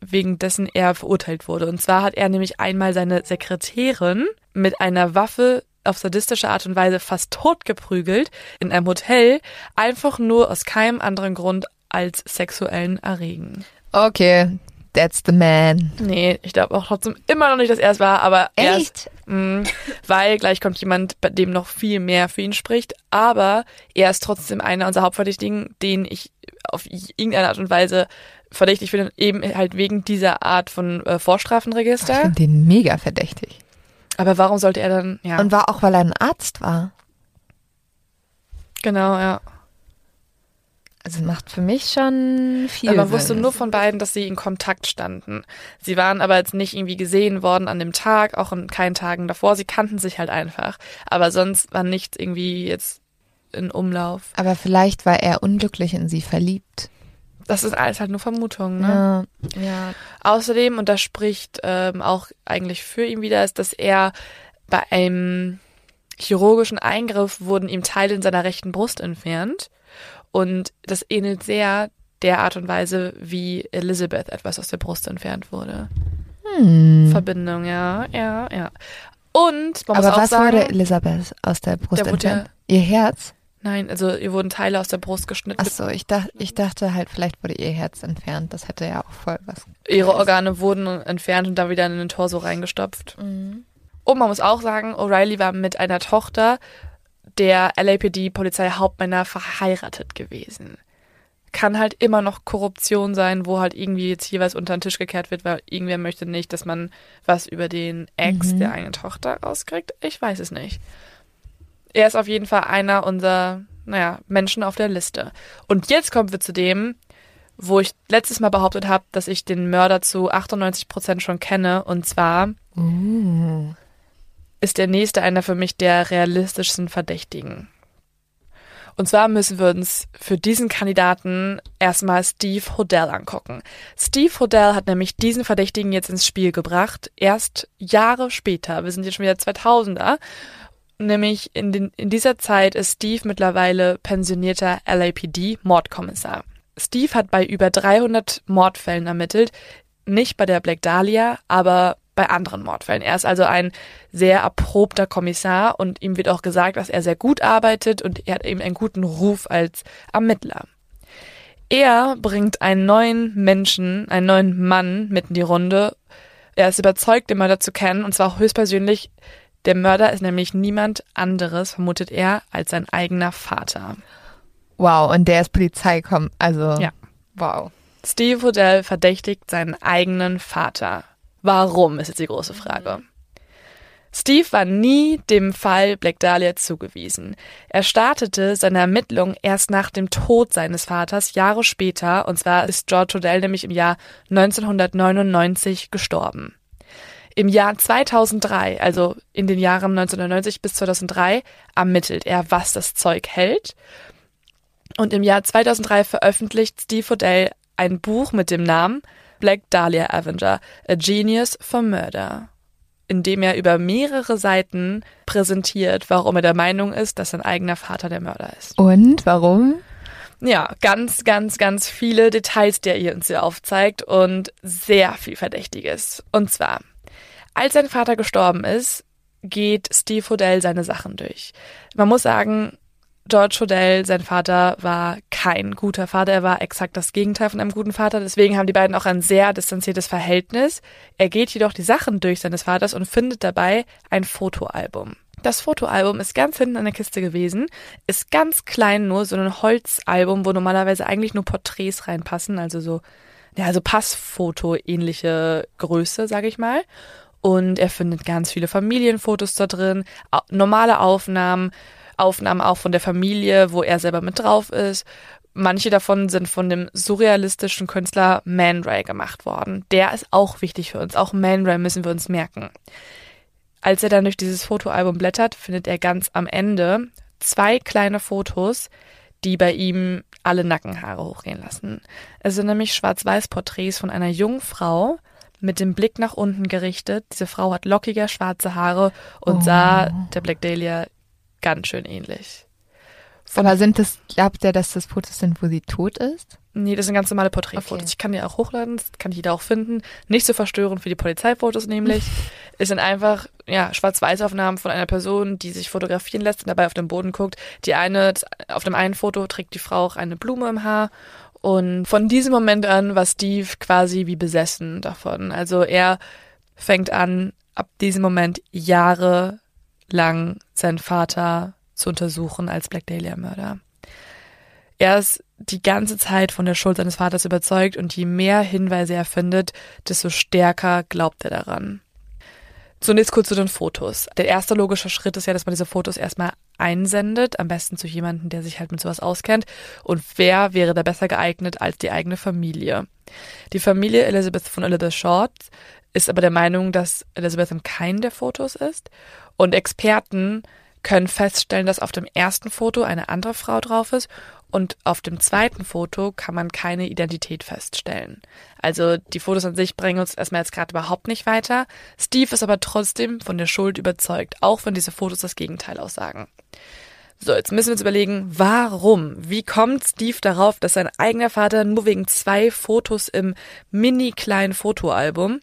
wegen dessen er verurteilt wurde. Und zwar hat er nämlich einmal seine Sekretärin mit einer Waffe auf sadistische Art und Weise fast tot geprügelt in einem Hotel, einfach nur aus keinem anderen Grund als sexuellen Erregen. Okay, that's the man. Nee, ich glaube auch trotzdem immer noch nicht, dass er es war, aber er ist, Echt? mh, weil gleich kommt jemand, bei dem noch viel mehr für ihn spricht, aber er ist trotzdem einer unserer Hauptverdächtigen, den ich auf irgendeine Art und Weise verdächtig finde, eben halt wegen dieser Art von äh, Ich Vorstrafenregister. finde den mega verdächtig. Aber warum sollte er dann, ja, Und war auch, weil er ein Arzt war. genau, ja. Also macht für mich schon viel Aber man Sinn. wusste nur von beiden, dass sie in Kontakt standen. Sie waren aber jetzt nicht irgendwie gesehen worden an dem Tag, auch in keinen Tagen davor. Sie kannten sich halt einfach. Aber sonst war nichts irgendwie jetzt in Umlauf. Aber vielleicht war er unglücklich in sie verliebt. Das ist alles halt nur Vermutung, ne? Ja, ja. Außerdem, und das spricht ähm, auch eigentlich für ihn wieder, ist, dass er bei einem chirurgischen Eingriff wurden ihm Teile in seiner rechten Brust entfernt. Und das ähnelt sehr der Art und Weise, wie Elizabeth etwas aus der Brust entfernt wurde. Hm. Verbindung, ja, ja, ja. Und man muss Aber auch was sagen, wurde Elisabeth aus der Brust Der entfernt? Ihr Herz? Nein, also ihr wurden Teile aus der Brust geschnitten. Ach so, ich dachte, ich dachte halt, vielleicht wurde ihr Herz entfernt. Das hätte ja auch voll was. Ihre Organe wurden entfernt und dann wieder in den Torso reingestopft. Und man muss auch sagen, O'Reilly war mit einer Tochter der LAPD-Polizeihauptmänner verheiratet gewesen. Kann halt immer noch Korruption sein, wo halt irgendwie jetzt jeweils unter den Tisch gekehrt wird, weil irgendwer möchte nicht, dass man was über den Ex Mhm. der eigenen Tochter rauskriegt. Ich weiß es nicht. Er ist auf jeden Fall einer unserer, naja, Menschen auf der Liste. Und jetzt kommen wir zu dem, wo ich letztes Mal behauptet habe, dass ich den Mörder zu 98 Prozent schon kenne. Und zwar Uh. ist der nächste einer für mich der realistischsten Verdächtigen. Und zwar müssen wir uns für diesen Kandidaten erstmal Steve Hodell angucken. Steve Hodell hat nämlich diesen Verdächtigen jetzt ins Spiel gebracht, erst Jahre später. Wir sind jetzt schon wieder 2000er. Nämlich in, den, in dieser Zeit ist Steve mittlerweile pensionierter LAPD-Mordkommissar. Steve hat bei über 300 Mordfällen ermittelt, nicht bei der Black Dahlia, aber bei anderen Mordfällen. Er ist also ein sehr erprobter Kommissar und ihm wird auch gesagt, dass er sehr gut arbeitet und er hat eben einen guten Ruf als Ermittler. Er bringt einen neuen Menschen, einen neuen Mann mit in die Runde. Er ist überzeugt, den Mörder zu kennen und zwar höchstpersönlich. Der Mörder ist nämlich niemand anderes, vermutet er, als sein eigener Vater. Wow, und der ist Polizei kommen. Also. Ja. Wow. Steve Odell verdächtigt seinen eigenen Vater. Warum, ist jetzt die große Frage. Steve war nie dem Fall Black Dahlia zugewiesen. Er startete seine Ermittlung erst nach dem Tod seines Vaters, Jahre später, und zwar ist George Odell nämlich im Jahr 1999 gestorben. Im Jahr 2003, also in den Jahren 1990 bis 2003, ermittelt er, was das Zeug hält. Und im Jahr 2003 veröffentlicht Steve Odell ein Buch mit dem Namen Black Dahlia Avenger, A Genius for Murder in dem er über mehrere Seiten präsentiert, warum er der Meinung ist, dass sein eigener Vater der Mörder ist. Und warum? Ja, ganz, ganz, ganz viele Details, die er uns hier aufzeigt und sehr viel Verdächtiges. Und zwar, als sein Vater gestorben ist, geht Steve Hodell seine Sachen durch. Man muss sagen, George Hodell, sein Vater, war kein guter Vater. Er war exakt das Gegenteil von einem guten Vater. Deswegen haben die beiden auch ein sehr distanziertes Verhältnis. Er geht jedoch die Sachen durch seines Vaters und findet dabei ein Fotoalbum. Das Fotoalbum ist ganz hinten an der Kiste gewesen, ist ganz klein nur, so ein Holzalbum, wo normalerweise eigentlich nur Porträts reinpassen, also so, ja, so Passfoto-ähnliche Größe, sag ich mal. Und er findet ganz viele Familienfotos da drin, normale Aufnahmen, Aufnahmen auch von der Familie, wo er selber mit drauf ist. Manche davon sind von dem surrealistischen Künstler Man Ray gemacht worden. Der ist auch wichtig für uns. Auch Man Ray müssen wir uns merken. Als er dann durch dieses Fotoalbum blättert, findet er ganz am Ende zwei kleine Fotos, die bei ihm alle Nackenhaare hochgehen lassen. Es sind nämlich Schwarz-Weiß-Porträts von einer jungen Frau mit dem Blick nach unten gerichtet. Diese Frau hat lockige schwarze Haare und oh. sah der Black Dahlia ganz schön ähnlich. Von Aber sind das, glaubt er, dass das Fotos sind, wo sie tot ist? Nee, das sind ganz normale Porträtfotos. Okay. Ich kann die auch hochladen, das kann jeder auch finden. Nicht so verstörend für die Polizeifotos nämlich. es sind einfach, ja, Schwarz-Weiß-Aufnahmen von einer Person, die sich fotografieren lässt und dabei auf den Boden guckt. Die eine, auf dem einen Foto trägt die Frau auch eine Blume im Haar. Und von diesem Moment an war Steve quasi wie besessen davon. Also er fängt an, ab diesem Moment Jahre lang seinen Vater zu untersuchen als Black Dahlia-Mörder. Er ist die ganze Zeit von der Schuld seines Vaters überzeugt und je mehr Hinweise er findet, desto stärker glaubt er daran. Zunächst kurz zu den Fotos. Der erste logische Schritt ist ja, dass man diese Fotos erstmal einsendet, am besten zu jemandem, der sich halt mit sowas auskennt. Und wer wäre da besser geeignet als die eigene Familie? Die Familie Elizabeth von Elizabeth Short ist aber der Meinung, dass Elizabeth im keinen der Fotos ist und Experten können feststellen, dass auf dem ersten Foto eine andere Frau drauf ist und auf dem zweiten Foto kann man keine Identität feststellen. Also die Fotos an sich bringen uns erstmal jetzt gerade überhaupt nicht weiter. Steve ist aber trotzdem von der Schuld überzeugt, auch wenn diese Fotos das Gegenteil aussagen. So, jetzt müssen wir uns überlegen, warum? Wie kommt Steve darauf, dass sein eigener Vater nur wegen zwei Fotos im mini kleinen Fotoalbum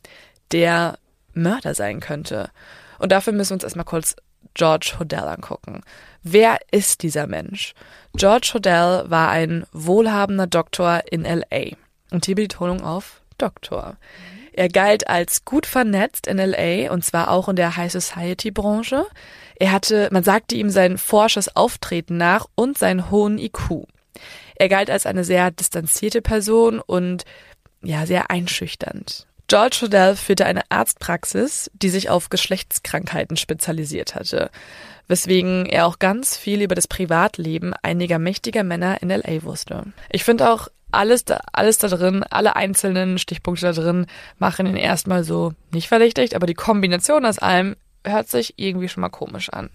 der Mörder sein könnte? Und dafür müssen wir uns erstmal kurz George Hodel angucken. Wer ist dieser Mensch? George Hodel war ein wohlhabender Doktor in LA. Und hier Betonung auf Doktor. Er galt als gut vernetzt in LA und zwar auch in der High Society Branche. Er hatte, man sagte ihm sein forsches Auftreten nach und seinen hohen IQ. Er galt als eine sehr distanzierte Person und ja, sehr einschüchternd. George Hodel führte eine Arztpraxis, die sich auf Geschlechtskrankheiten spezialisiert hatte, weswegen er auch ganz viel über das Privatleben einiger mächtiger Männer in LA wusste. Ich finde auch alles da, alles da drin, alle einzelnen Stichpunkte da drin machen ihn erstmal so nicht verdächtigt, aber die Kombination aus allem hört sich irgendwie schon mal komisch an.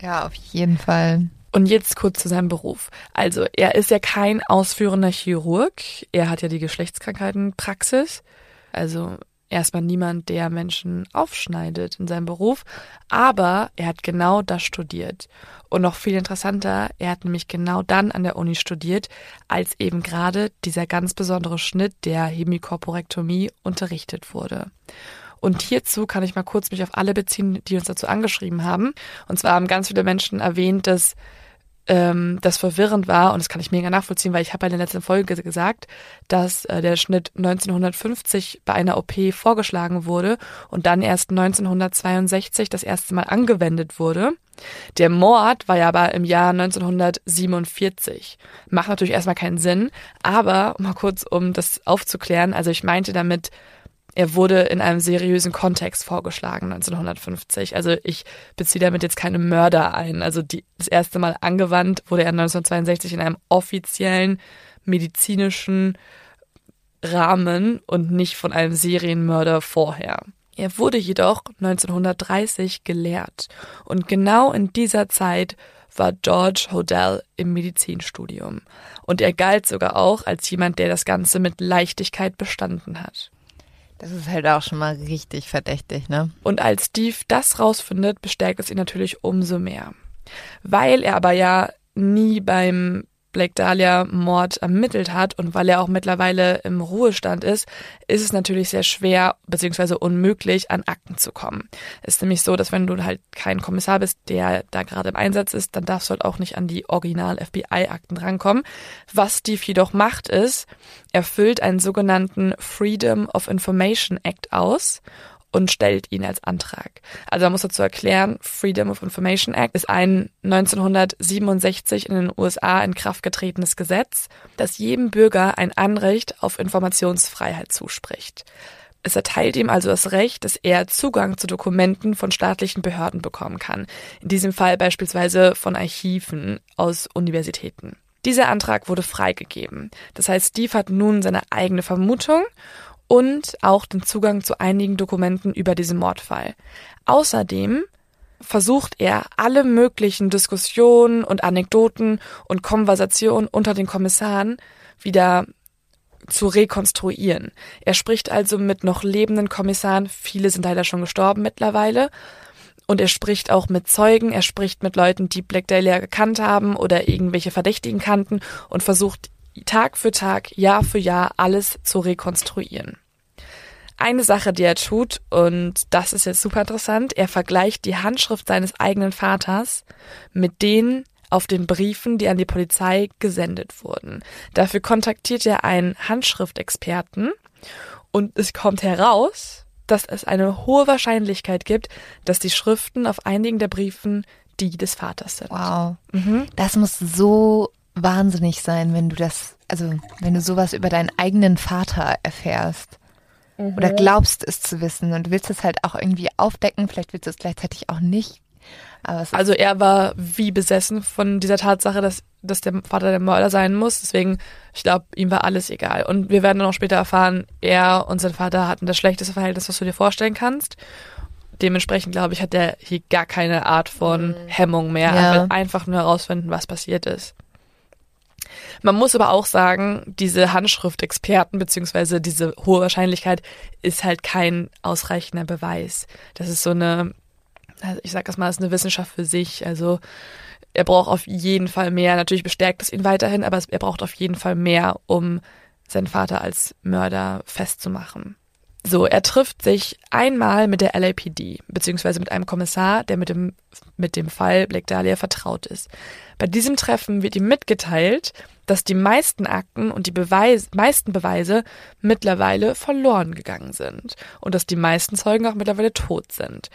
Ja, auf jeden Fall. Und jetzt kurz zu seinem Beruf. Also, er ist ja kein ausführender Chirurg. Er hat ja die Geschlechtskrankheitenpraxis. Also, erstmal niemand, der Menschen aufschneidet in seinem Beruf. Aber er hat genau das studiert. Und noch viel interessanter, er hat nämlich genau dann an der Uni studiert, als eben gerade dieser ganz besondere Schnitt der Hemikorporektomie unterrichtet wurde. Und hierzu kann ich mal kurz mich auf alle beziehen, die uns dazu angeschrieben haben. Und zwar haben ganz viele Menschen erwähnt, dass ähm, das verwirrend war, und das kann ich mega nachvollziehen, weil ich habe in der letzten Folge gesagt, dass äh, der Schnitt 1950 bei einer OP vorgeschlagen wurde und dann erst 1962 das erste Mal angewendet wurde. Der Mord war ja aber im Jahr 1947. Macht natürlich erstmal keinen Sinn, aber mal kurz, um das aufzuklären, also ich meinte damit, er wurde in einem seriösen Kontext vorgeschlagen 1950. Also ich beziehe damit jetzt keine Mörder ein. Also die, das erste Mal angewandt wurde er 1962 in einem offiziellen medizinischen Rahmen und nicht von einem Serienmörder vorher. Er wurde jedoch 1930 gelehrt und genau in dieser Zeit war George Hodel im Medizinstudium und er galt sogar auch als jemand, der das Ganze mit Leichtigkeit bestanden hat. Das ist halt auch schon mal richtig verdächtig, ne? Und als Steve das rausfindet, bestärkt es ihn natürlich umso mehr. Weil er aber ja nie beim Blake Dahlia Mord ermittelt hat und weil er auch mittlerweile im Ruhestand ist, ist es natürlich sehr schwer bzw. unmöglich an Akten zu kommen. Ist nämlich so, dass wenn du halt kein Kommissar bist, der da gerade im Einsatz ist, dann darfst du halt auch nicht an die Original FBI Akten drankommen. Was Steve jedoch macht ist, er füllt einen sogenannten Freedom of Information Act aus und stellt ihn als Antrag. Also man muss dazu erklären, Freedom of Information Act ist ein 1967 in den USA in Kraft getretenes Gesetz, das jedem Bürger ein Anrecht auf Informationsfreiheit zuspricht. Es erteilt ihm also das Recht, dass er Zugang zu Dokumenten von staatlichen Behörden bekommen kann. In diesem Fall beispielsweise von Archiven aus Universitäten. Dieser Antrag wurde freigegeben. Das heißt, Steve hat nun seine eigene Vermutung und auch den Zugang zu einigen Dokumenten über diesen Mordfall. Außerdem versucht er, alle möglichen Diskussionen und Anekdoten und Konversationen unter den Kommissaren wieder zu rekonstruieren. Er spricht also mit noch lebenden Kommissaren, viele sind leider schon gestorben mittlerweile, und er spricht auch mit Zeugen, er spricht mit Leuten, die Black Dahlia gekannt haben oder irgendwelche Verdächtigen kannten und versucht Tag für Tag, Jahr für Jahr alles zu rekonstruieren. Eine Sache, die er tut, und das ist jetzt super interessant, er vergleicht die Handschrift seines eigenen Vaters mit denen auf den Briefen, die an die Polizei gesendet wurden. Dafür kontaktiert er einen Handschriftexperten und es kommt heraus, dass es eine hohe Wahrscheinlichkeit gibt, dass die Schriften auf einigen der Briefen die des Vaters sind. Wow. Mhm. Das muss so wahnsinnig sein, wenn du das, also wenn du sowas über deinen eigenen Vater erfährst. Mhm. Oder glaubst es zu wissen und willst es halt auch irgendwie aufdecken, vielleicht willst du es gleichzeitig auch nicht. also er war wie besessen von dieser Tatsache, dass, dass der Vater der Mörder sein muss. Deswegen, ich glaube, ihm war alles egal. Und wir werden dann auch später erfahren, er und sein Vater hatten das schlechteste Verhältnis, was du dir vorstellen kannst. Dementsprechend, glaube ich, hat er hier gar keine Art von mhm. Hemmung mehr. Ja. Er will einfach nur herausfinden, was passiert ist. Man muss aber auch sagen, diese Handschriftexperten beziehungsweise diese hohe Wahrscheinlichkeit ist halt kein ausreichender Beweis. Das ist so eine, ich sag das mal, ist eine Wissenschaft für sich. Also er braucht auf jeden Fall mehr. Natürlich bestärkt es ihn weiterhin, aber er braucht auf jeden Fall mehr, um seinen Vater als Mörder festzumachen. So, er trifft sich einmal mit der LAPD, beziehungsweise mit einem Kommissar, der mit dem, mit dem Fall Black Dahlia vertraut ist. Bei diesem Treffen wird ihm mitgeteilt, dass die meisten Akten und die Beweis, meisten Beweise mittlerweile verloren gegangen sind und dass die meisten Zeugen auch mittlerweile tot sind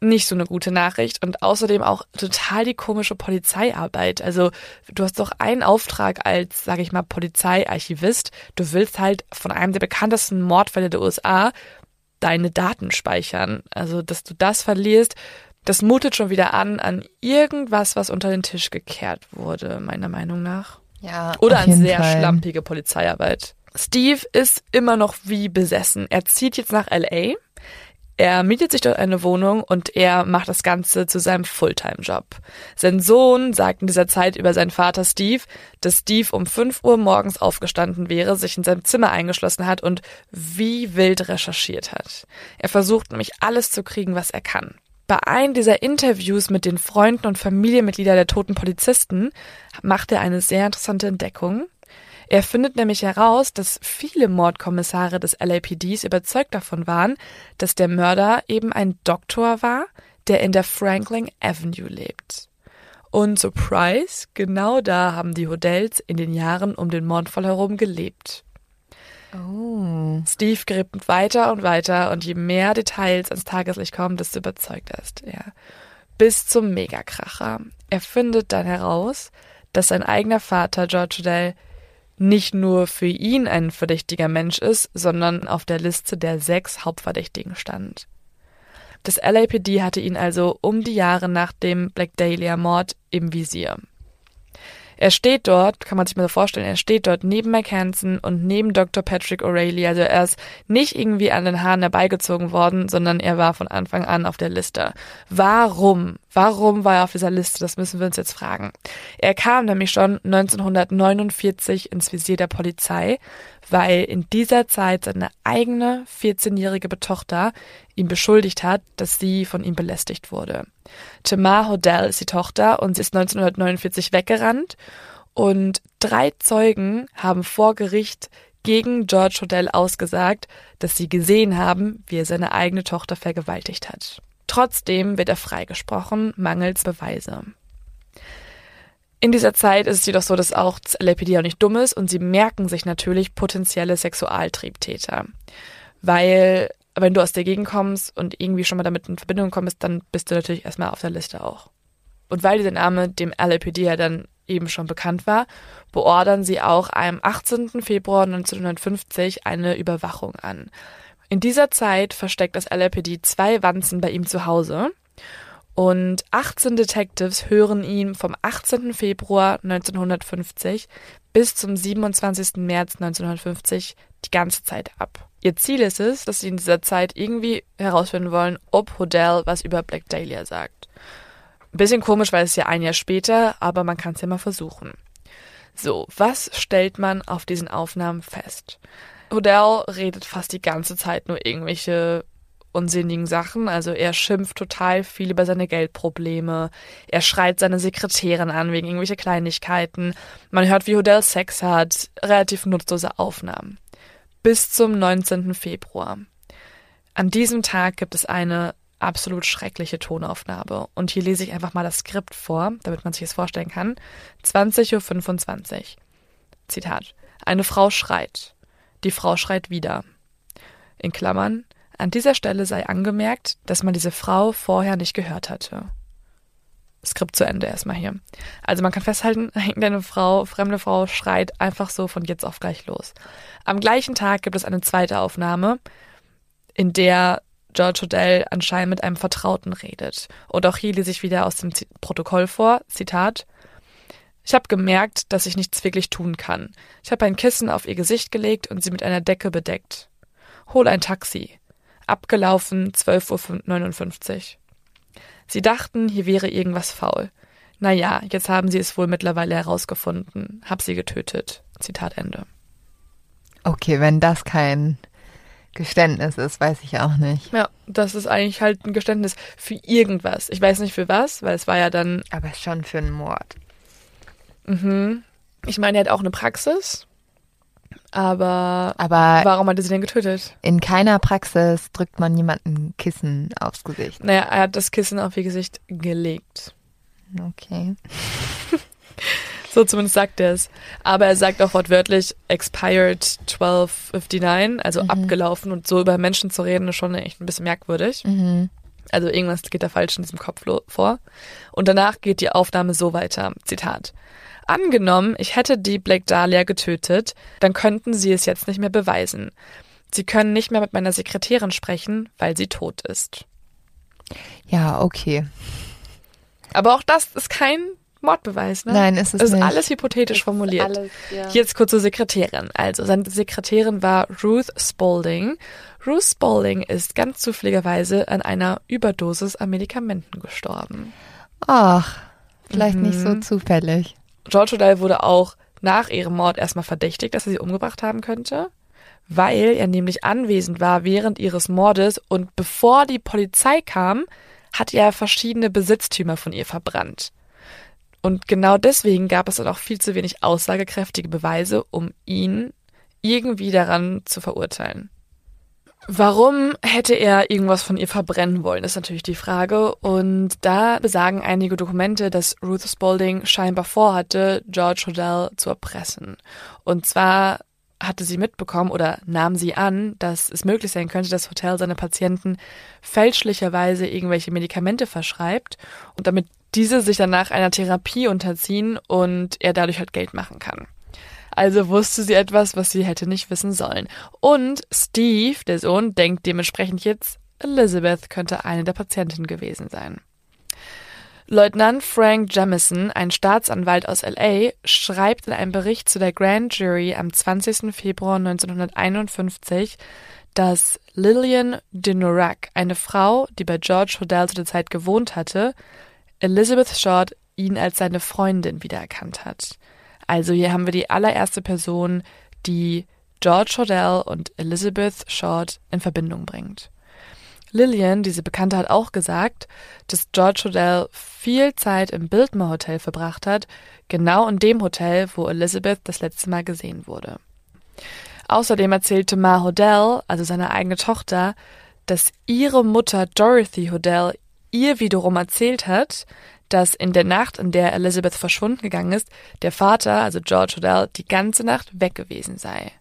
nicht so eine gute Nachricht und außerdem auch total die komische Polizeiarbeit. Also du hast doch einen Auftrag als, sage ich mal, Polizeiarchivist. Du willst halt von einem der bekanntesten Mordfälle der USA deine Daten speichern. Also dass du das verlierst, das mutet schon wieder an an irgendwas, was unter den Tisch gekehrt wurde, meiner Meinung nach. Ja. Oder an sehr Fall. schlampige Polizeiarbeit. Steve ist immer noch wie besessen. Er zieht jetzt nach LA er mietet sich dort eine Wohnung und er macht das Ganze zu seinem Fulltime-Job. Sein Sohn sagt in dieser Zeit über seinen Vater Steve, dass Steve um 5 Uhr morgens aufgestanden wäre, sich in seinem Zimmer eingeschlossen hat und wie wild recherchiert hat. Er versucht nämlich alles zu kriegen, was er kann. Bei einem dieser Interviews mit den Freunden und Familienmitgliedern der toten Polizisten macht er eine sehr interessante Entdeckung. Er findet nämlich heraus, dass viele Mordkommissare des LAPDs überzeugt davon waren, dass der Mörder eben ein Doktor war, der in der Franklin Avenue lebt. Und Surprise, genau da haben die Hodells in den Jahren um den Mordfall herum gelebt. Oh. Steve gräbt weiter und weiter und je mehr Details ans Tageslicht kommen, desto überzeugter ist er. Bis zum Megakracher. Er findet dann heraus, dass sein eigener Vater George Odell nicht nur für ihn ein verdächtiger Mensch ist, sondern auf der Liste der sechs Hauptverdächtigen stand. Das LAPD hatte ihn also um die Jahre nach dem Black Dahlia-Mord im Visier. Er steht dort, kann man sich mal so vorstellen, er steht dort neben Mike Hansen und neben Dr. Patrick O'Reilly. Also er ist nicht irgendwie an den Haaren herbeigezogen worden, sondern er war von Anfang an auf der Liste. Warum? Warum war er auf dieser Liste? Das müssen wir uns jetzt fragen. Er kam nämlich schon 1949 ins Visier der Polizei, weil in dieser Zeit seine eigene 14-jährige Tochter ihn beschuldigt hat, dass sie von ihm belästigt wurde. Tamar Hodell ist die Tochter und sie ist 1949 weggerannt und drei Zeugen haben vor Gericht gegen George Hodell ausgesagt, dass sie gesehen haben, wie er seine eigene Tochter vergewaltigt hat. Trotzdem wird er freigesprochen, mangels Beweise. In dieser Zeit ist es jedoch so, dass auch das LAPD auch nicht dumm ist und sie merken sich natürlich potenzielle Sexualtriebtäter. Weil wenn du aus der Gegend kommst und irgendwie schon mal damit in Verbindung kommst, dann bist du natürlich erstmal auf der Liste auch. Und weil dieser Name dem LAPD ja dann eben schon bekannt war, beordern sie auch am 18. Februar 1950 eine Überwachung an. In dieser Zeit versteckt das LAPD zwei Wanzen bei ihm zu Hause und 18 Detectives hören ihn vom 18. Februar 1950 bis zum 27. März 1950 die ganze Zeit ab. Ihr Ziel ist es, dass sie in dieser Zeit irgendwie herausfinden wollen, ob Hodell was über Black Dahlia sagt. Ein bisschen komisch, weil es ja ein Jahr später, aber man kann es ja mal versuchen. So, was stellt man auf diesen Aufnahmen fest? Hodell redet fast die ganze Zeit nur irgendwelche unsinnigen Sachen. Also er schimpft total viel über seine Geldprobleme. Er schreit seine Sekretärin an wegen irgendwelcher Kleinigkeiten. Man hört, wie Hodell Sex hat. Relativ nutzlose Aufnahmen. Bis zum 19. Februar. An diesem Tag gibt es eine absolut schreckliche Tonaufnahme. Und hier lese ich einfach mal das Skript vor, damit man sich es vorstellen kann. 20.25 Uhr. Zitat. Eine Frau schreit. Die Frau schreit wieder. In Klammern. An dieser Stelle sei angemerkt, dass man diese Frau vorher nicht gehört hatte. Skript zu Ende erstmal hier. Also man kann festhalten, irgendeine Frau, fremde Frau schreit einfach so von jetzt auf gleich los. Am gleichen Tag gibt es eine zweite Aufnahme, in der George Odell anscheinend mit einem Vertrauten redet. Und auch hier lese ich wieder aus dem Protokoll vor, Zitat. Ich habe gemerkt, dass ich nichts wirklich tun kann. Ich habe ein Kissen auf ihr Gesicht gelegt und sie mit einer Decke bedeckt. Hol ein Taxi abgelaufen 12.59 Uhr. Sie dachten, hier wäre irgendwas faul. Naja, jetzt haben sie es wohl mittlerweile herausgefunden. Hab sie getötet. Zitat Ende. Okay, wenn das kein Geständnis ist, weiß ich auch nicht. Ja, das ist eigentlich halt ein Geständnis für irgendwas. Ich weiß nicht für was, weil es war ja dann. Aber schon für einen Mord. Mhm. Ich meine, er hat auch eine Praxis. Aber, Aber warum hat er sie denn getötet? in keiner Praxis drückt man jemanden Kissen aufs Gesicht. Naja, er hat das Kissen auf ihr Gesicht gelegt. Okay. So zumindest sagt er es. Aber er sagt auch wortwörtlich expired 1259, also abgelaufen und so über Menschen zu reden, ist schon echt ein bisschen merkwürdig. Mhm. Also irgendwas geht da falsch in diesem Kopf vor. Und danach geht die Aufnahme so weiter. Zitat. Angenommen, ich hätte die Blake Dahlia getötet, dann könnten sie es jetzt nicht mehr beweisen. Sie können nicht mehr mit meiner Sekretärin sprechen, weil sie tot ist. Ja, okay. Aber auch das ist kein Mordbeweis, ne? Nein, ist es Es ist nicht. alles hypothetisch formuliert. Alles, ja. Jetzt kurz zur Sekretärin. Also, seine Sekretärin war Ruth Spalding. Ruth Spalding ist ganz zufälligerweise an einer Überdosis an Medikamenten gestorben. Ach, vielleicht nicht so Mhm. zufällig. George Odell wurde auch nach ihrem Mord erstmal verdächtigt, dass er sie umgebracht haben könnte, weil er nämlich anwesend war während ihres Mordes und bevor die Polizei kam, hat er verschiedene Besitztümer von ihr verbrannt. Und genau deswegen gab es dann auch viel zu wenig aussagekräftige Beweise, um ihn irgendwie daran zu verurteilen. Warum hätte er irgendwas von ihr verbrennen wollen, ist natürlich die Frage. Und da besagen einige Dokumente, dass Ruth Spalding scheinbar vorhatte, George Hodel zu erpressen. Und zwar hatte sie mitbekommen oder nahm sie an, dass es möglich sein könnte, dass Hotel seine Patienten fälschlicherweise irgendwelche Medikamente verschreibt und damit diese sich danach einer Therapie unterziehen und er dadurch halt Geld machen kann. Also wusste sie etwas, was sie hätte nicht wissen sollen. Und Steve, der Sohn, denkt dementsprechend jetzt, Elizabeth könnte eine der Patientinnen gewesen sein. Leutnant Frank Jamison, ein Staatsanwalt aus LA, schreibt in einem Bericht zu der Grand Jury am 20. Februar 1951, dass Lillian de Norac, eine Frau, die bei George Hodel zu der Zeit gewohnt hatte, Elizabeth Short ihn als seine Freundin wiedererkannt hat. Also hier haben wir die allererste Person, die George Hodel und Elizabeth Short in Verbindung bringt. Lillian, diese Bekannte, hat auch gesagt, dass George Hodel viel Zeit im Biltmore Hotel verbracht hat, genau in dem Hotel, wo Elizabeth das letzte Mal gesehen wurde. Außerdem erzählte Ma Hodel, also seine eigene Tochter, dass ihre Mutter Dorothy Hodel ihr wiederum erzählt hat, dass in der Nacht, in der Elizabeth verschwunden gegangen ist, der Vater, also George Hodel, die ganze Nacht weg gewesen sei.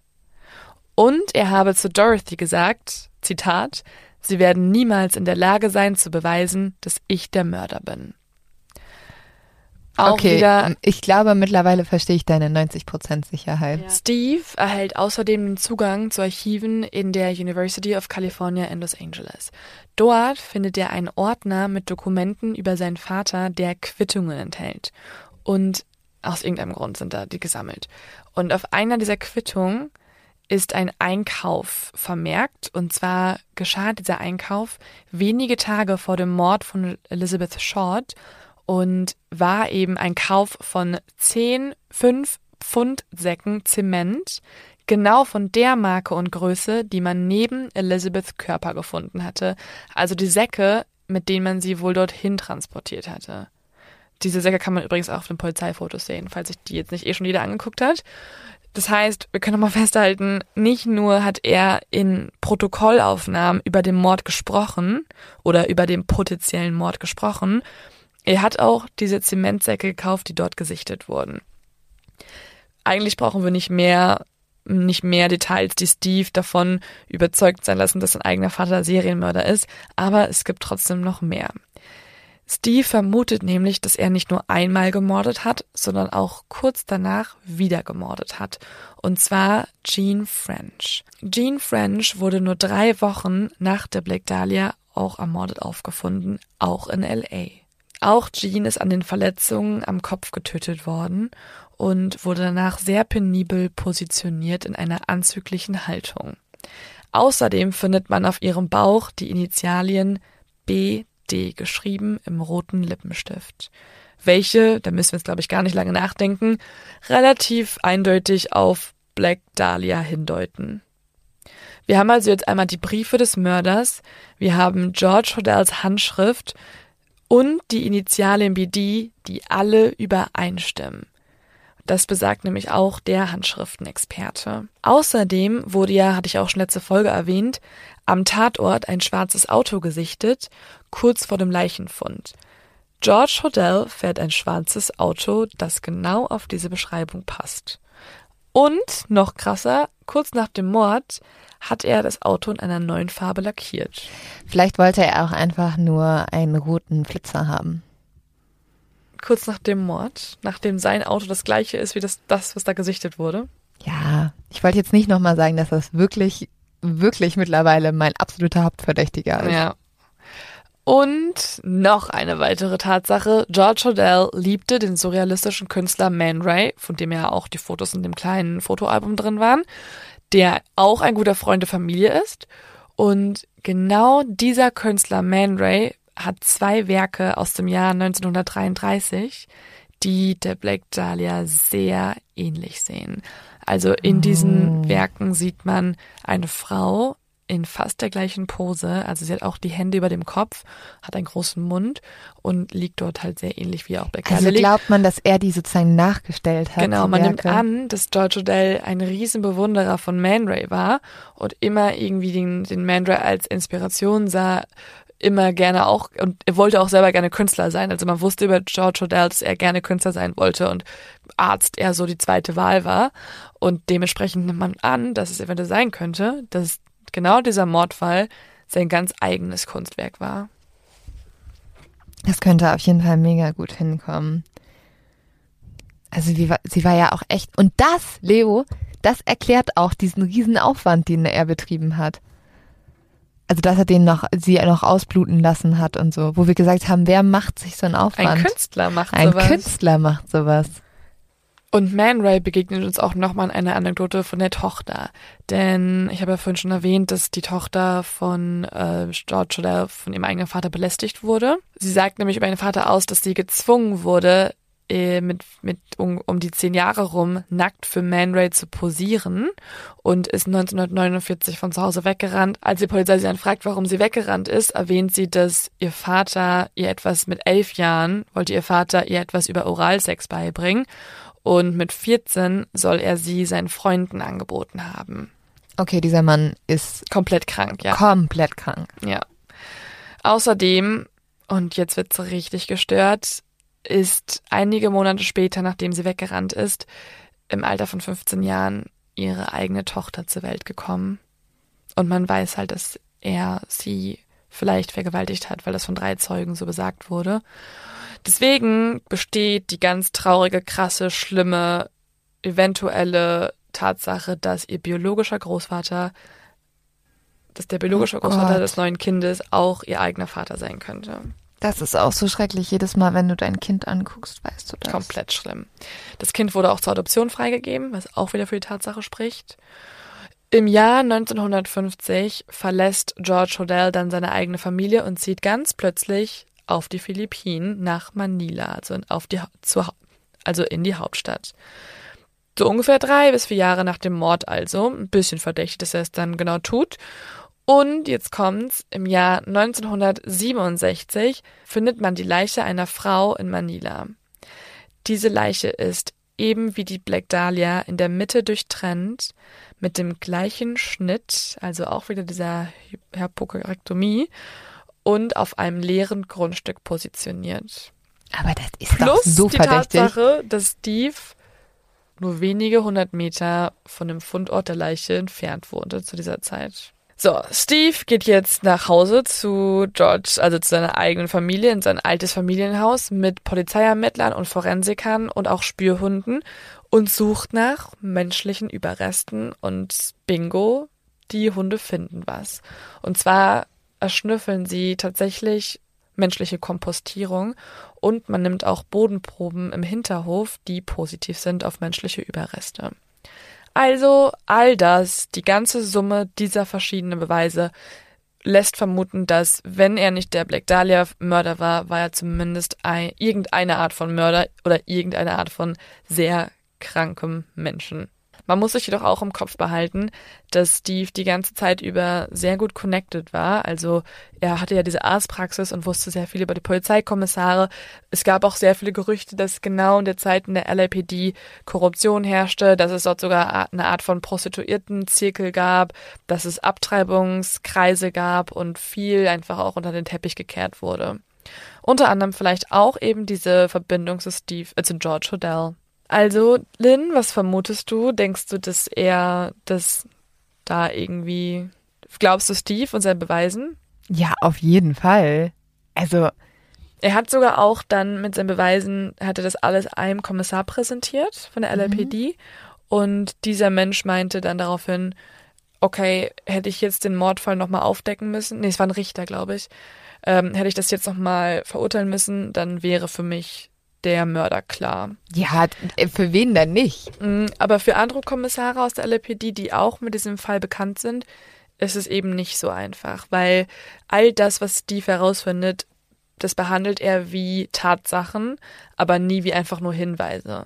Und er habe zu Dorothy gesagt, Zitat, Sie werden niemals in der Lage sein zu beweisen, dass ich der Mörder bin. Auch okay, wieder, ich glaube, mittlerweile verstehe ich deine 90% Sicherheit. Ja. Steve erhält außerdem den Zugang zu Archiven in der University of California in Los Angeles. Dort findet er einen Ordner mit Dokumenten über seinen Vater, der Quittungen enthält. Und aus irgendeinem Grund sind da die gesammelt. Und auf einer dieser Quittungen ist ein Einkauf vermerkt. Und zwar geschah dieser Einkauf wenige Tage vor dem Mord von Elizabeth Short und war eben ein Kauf von 10, 5 Pfund Säcken Zement, genau von der Marke und Größe, die man neben Elizabeths Körper gefunden hatte. Also die Säcke, mit denen man sie wohl dorthin transportiert hatte. Diese Säcke kann man übrigens auch auf den Polizeifotos sehen, falls sich die jetzt nicht eh schon jeder angeguckt hat. Das heißt, wir können nochmal festhalten, nicht nur hat er in Protokollaufnahmen über den Mord gesprochen oder über den potenziellen Mord gesprochen, er hat auch diese Zementsäcke gekauft, die dort gesichtet wurden. Eigentlich brauchen wir nicht mehr, nicht mehr Details, die Steve davon überzeugt sein lassen, dass sein eigener Vater Serienmörder ist, aber es gibt trotzdem noch mehr. Steve vermutet nämlich, dass er nicht nur einmal gemordet hat, sondern auch kurz danach wieder gemordet hat. Und zwar Jean French. Jean French wurde nur drei Wochen nach der Black Dahlia auch ermordet aufgefunden, auch in LA. Auch Jean ist an den Verletzungen am Kopf getötet worden und wurde danach sehr penibel positioniert in einer anzüglichen Haltung. Außerdem findet man auf ihrem Bauch die Initialien B D geschrieben im roten Lippenstift. Welche, da müssen wir jetzt glaube ich gar nicht lange nachdenken, relativ eindeutig auf Black Dahlia hindeuten. Wir haben also jetzt einmal die Briefe des Mörders, wir haben George Hodels Handschrift und die Initialien BD, die alle übereinstimmen. Das besagt nämlich auch der Handschriftenexperte. Außerdem wurde ja, hatte ich auch schon letzte Folge erwähnt, am Tatort ein schwarzes Auto gesichtet, kurz vor dem Leichenfund. George Hodel fährt ein schwarzes Auto, das genau auf diese Beschreibung passt. Und, noch krasser, kurz nach dem Mord hat er das Auto in einer neuen Farbe lackiert. Vielleicht wollte er auch einfach nur einen roten Flitzer haben kurz nach dem Mord, nachdem sein Auto das gleiche ist wie das, das was da gesichtet wurde. Ja, ich wollte jetzt nicht nochmal sagen, dass das wirklich, wirklich mittlerweile mein absoluter Hauptverdächtiger ist. Ja. Und noch eine weitere Tatsache. George Hodel liebte den surrealistischen Künstler Man Ray, von dem ja auch die Fotos in dem kleinen Fotoalbum drin waren, der auch ein guter Freund der Familie ist. Und genau dieser Künstler Man Ray hat zwei Werke aus dem Jahr 1933, die der Black Dahlia sehr ähnlich sehen. Also in diesen oh. Werken sieht man eine Frau in fast der gleichen Pose. Also sie hat auch die Hände über dem Kopf, hat einen großen Mund und liegt dort halt sehr ähnlich wie auch Black Also glaubt man, dass er die sozusagen nachgestellt hat. Genau, man nimmt an, dass George Odell ein Riesenbewunderer von Man Ray war und immer irgendwie den, den Man Ray als Inspiration sah, immer gerne auch, und er wollte auch selber gerne Künstler sein. Also man wusste über George Odell, dass er gerne Künstler sein wollte und Arzt eher so die zweite Wahl war. Und dementsprechend nimmt man an, dass es eventuell sein könnte, dass genau dieser Mordfall sein ganz eigenes Kunstwerk war. Das könnte auf jeden Fall mega gut hinkommen. Also wie, war- sie war ja auch echt. Und das, Leo, das erklärt auch diesen riesen Aufwand, den er betrieben hat. Also dass er den noch, sie noch ausbluten lassen hat und so. Wo wir gesagt haben, wer macht sich so einen Aufwand? Ein Künstler macht Ein sowas. Künstler macht sowas. Und Man Ray begegnet uns auch nochmal in einer Anekdote von der Tochter. Denn ich habe ja vorhin schon erwähnt, dass die Tochter von äh, George Odell von ihrem eigenen Vater belästigt wurde. Sie sagt nämlich über ihren Vater aus, dass sie gezwungen wurde, äh, mit, mit um, um die zehn Jahre rum nackt für Man Ray zu posieren und ist 1949 von zu Hause weggerannt. Als die Polizei sie dann fragt, warum sie weggerannt ist, erwähnt sie, dass ihr Vater ihr etwas mit elf Jahren, wollte ihr Vater ihr etwas über Oralsex beibringen und mit 14 soll er sie seinen Freunden angeboten haben. Okay, dieser Mann ist Komplett krank, ja. komplett krank. Ja. Außerdem, und jetzt wird's richtig gestört, ist einige Monate später, nachdem sie weggerannt ist, im Alter von 15 Jahren ihre eigene Tochter zur Welt gekommen. Und man weiß halt, dass er sie vielleicht vergewaltigt hat, weil das von drei Zeugen so besagt wurde. Deswegen besteht die ganz traurige, krasse, schlimme, eventuelle Tatsache, dass ihr biologischer Großvater, dass der biologische Oh Großvater Gott. des neuen Kindes auch ihr eigener Vater sein könnte. Das ist auch so schrecklich. Jedes Mal, wenn du dein Kind anguckst, weißt du das. Komplett schlimm. Das Kind wurde auch zur Adoption freigegeben, was auch wieder für die Tatsache spricht. Im Jahr 1950 verlässt George Hodel dann seine eigene Familie und zieht ganz plötzlich auf die Philippinen nach Manila, also in, auf die, Hau- also in die Hauptstadt. So ungefähr drei bis vier Jahre nach dem Mord also. Ein bisschen verdächtig, dass er es dann genau tut. Und jetzt kommt's, im Jahr 1967 findet man die Leiche einer Frau in Manila. Diese Leiche ist eben wie die Black Dahlia in der Mitte durchtrennt, mit dem gleichen Schnitt, also auch wieder dieser Hypokorektomie, und auf einem leeren Grundstück positioniert. Aber das ist Plus doch so die verdächtig. Tatsache, dass Steve nur wenige hundert Meter von dem Fundort der Leiche entfernt wohnte zu dieser Zeit. So, Steve geht jetzt nach Hause zu George, also zu seiner eigenen Familie, in sein altes Familienhaus mit Polizeiermittlern und Forensikern und auch Spürhunden und sucht nach menschlichen Überresten und bingo, die Hunde finden was. Und zwar erschnüffeln sie tatsächlich menschliche Kompostierung und man nimmt auch Bodenproben im Hinterhof, die positiv sind auf menschliche Überreste. Also all das, die ganze Summe dieser verschiedenen Beweise lässt vermuten, dass wenn er nicht der Black Dahlia Mörder war, war er zumindest ein, irgendeine Art von Mörder oder irgendeine Art von sehr krankem Menschen. Man muss sich jedoch auch im Kopf behalten, dass Steve die ganze Zeit über sehr gut connected war. Also er hatte ja diese Arztpraxis und wusste sehr viel über die Polizeikommissare. Es gab auch sehr viele Gerüchte, dass genau in der Zeit in der LAPD Korruption herrschte, dass es dort sogar eine Art von Prostituiertenzirkel gab, dass es Abtreibungskreise gab und viel einfach auch unter den Teppich gekehrt wurde. Unter anderem vielleicht auch eben diese Verbindung zu Steve, äh, zu George Hodel. Also, Lynn, was vermutest du? Denkst du, dass er das da irgendwie. Glaubst du Steve und sein Beweisen? Ja, auf jeden Fall. Also, Er hat sogar auch dann mit seinen Beweisen, hat er das alles einem Kommissar präsentiert von der LAPD. Und dieser Mensch meinte dann daraufhin, okay, hätte ich jetzt den Mordfall nochmal aufdecken müssen, nee, es war ein Richter, glaube ich, ähm, hätte ich das jetzt nochmal verurteilen müssen, dann wäre für mich der Mörder klar. ja, äh, für wen denn nicht? Mm, Aber für andere Kommissare aus der LAPD, die auch mit diesem Fall bekannt sind, ist es eben nicht so einfach, weil all das, was Steve herausfindet, das behandelt er wie Tatsachen, aber nie wie einfach nur Hinweise.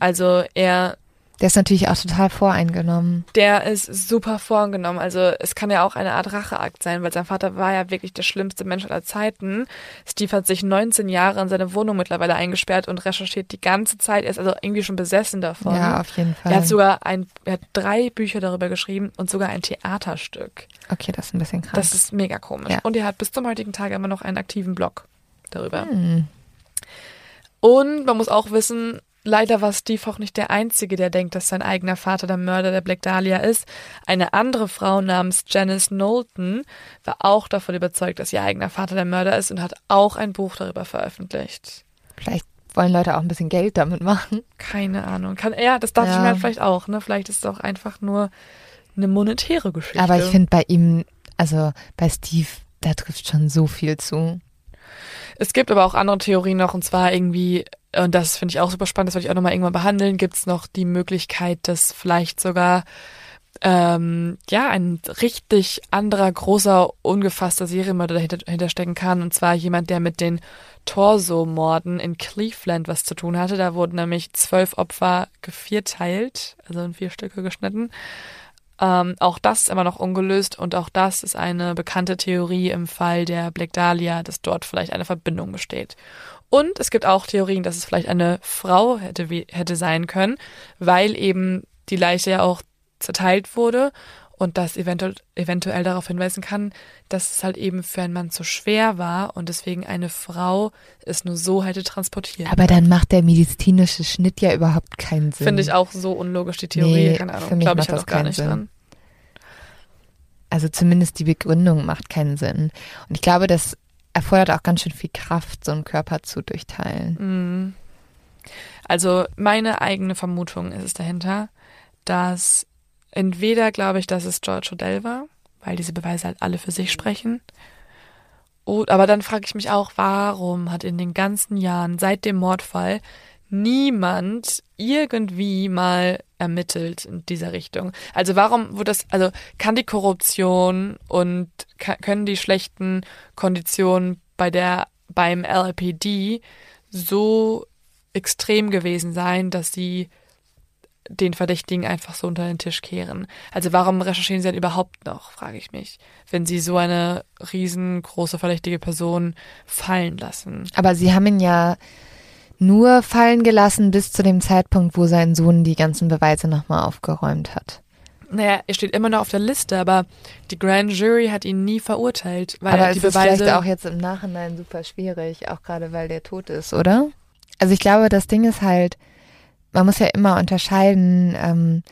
Also er Der ist natürlich auch total voreingenommen. Der ist super vorgenommen. Also es kann ja auch eine Art Racheakt sein, weil sein Vater war ja wirklich der schlimmste Mensch aller Zeiten. Steve hat sich 19 Jahre in seine Wohnung mittlerweile eingesperrt und recherchiert die ganze Zeit. Er ist also irgendwie schon besessen davon. Ja, auf jeden Fall. Er hat sogar ein, er hat drei Bücher darüber geschrieben und sogar ein Theaterstück. okay, das ist ein bisschen krass. Das ist mega komisch. Ja. Und er hat bis zum heutigen Tag immer noch einen aktiven Blog darüber. Hm. Und man muss auch wissen, leider war Steve auch nicht der Einzige, der denkt, dass sein eigener Vater der Mörder der Black Dahlia ist. Eine andere Frau namens Janice Knowlton war auch davon überzeugt, dass ihr eigener Vater der Mörder ist und hat auch ein Buch darüber veröffentlicht. Vielleicht wollen Leute auch ein bisschen Geld damit machen. Keine Ahnung. Kann, ja, das dachte ich Ja. mir halt vielleicht auch. Ne? Vielleicht ist es auch einfach nur eine monetäre Geschichte. Aber ich finde bei ihm, also bei Steve, da trifft schon so viel zu. Es gibt aber auch andere Theorien noch, und zwar irgendwie, und das finde ich auch super spannend, das wollte ich auch nochmal irgendwann behandeln, gibt es noch die Möglichkeit, dass vielleicht sogar ähm, ja ein richtig anderer, großer, ungefasster Serienmörder dahinter, dahinter stecken kann. Und zwar jemand, der mit den Torso-Morden in Cleveland was zu tun hatte. Da wurden nämlich zwölf Opfer gevierteilt, also in vier Stücke geschnitten. Ähm, auch das ist immer noch ungelöst und auch das ist eine bekannte Theorie im Fall der Black Dahlia, dass dort vielleicht eine Verbindung besteht. Und es gibt auch Theorien, dass es vielleicht eine Frau hätte, hätte sein können, weil eben die Leiche ja auch zerteilt wurde und das eventuell, eventuell darauf hinweisen kann, dass es halt eben für einen Mann zu schwer war und deswegen eine Frau es nur so hätte transportiert. Aber dann macht der medizinische Schnitt ja überhaupt keinen Sinn. Finde ich auch so unlogisch, die Theorie. Nee, Keine für Ahnung. mich Glaube ich halt auch gar nicht Sinn. dran. Also zumindest die Begründung macht keinen Sinn. Und ich glaube, das erfordert auch ganz schön viel Kraft, so einen Körper zu durchteilen. Mhm. Also meine eigene Vermutung ist es dahinter, dass entweder glaube ich, dass es George Odell war, weil diese Beweise halt alle für sich sprechen. Oh, aber dann frage ich mich auch, warum hat in den ganzen Jahren seit dem Mordfall niemand irgendwie mal ermittelt in dieser Richtung? Also warum wurde das, also kann die Korruption und können die schlechten Konditionen bei der, beim LAPD so extrem gewesen sein, dass sie den Verdächtigen einfach so unter den Tisch kehren. Also warum recherchieren sie denn überhaupt noch, frage ich mich, wenn sie so eine riesengroße verdächtige Person fallen lassen. Aber sie haben ihn ja nur fallen gelassen bis zu dem Zeitpunkt, wo sein Sohn die ganzen Beweise nochmal aufgeräumt hat. Naja, er steht immer noch auf der Liste, aber die Grand Jury hat ihn nie verurteilt, weil Aber er es die ist Beweise vielleicht auch jetzt im Nachhinein super schwierig, auch gerade weil der tot ist, oder? Also ich glaube, das Ding ist halt, man muss ja immer unterscheiden, ähm,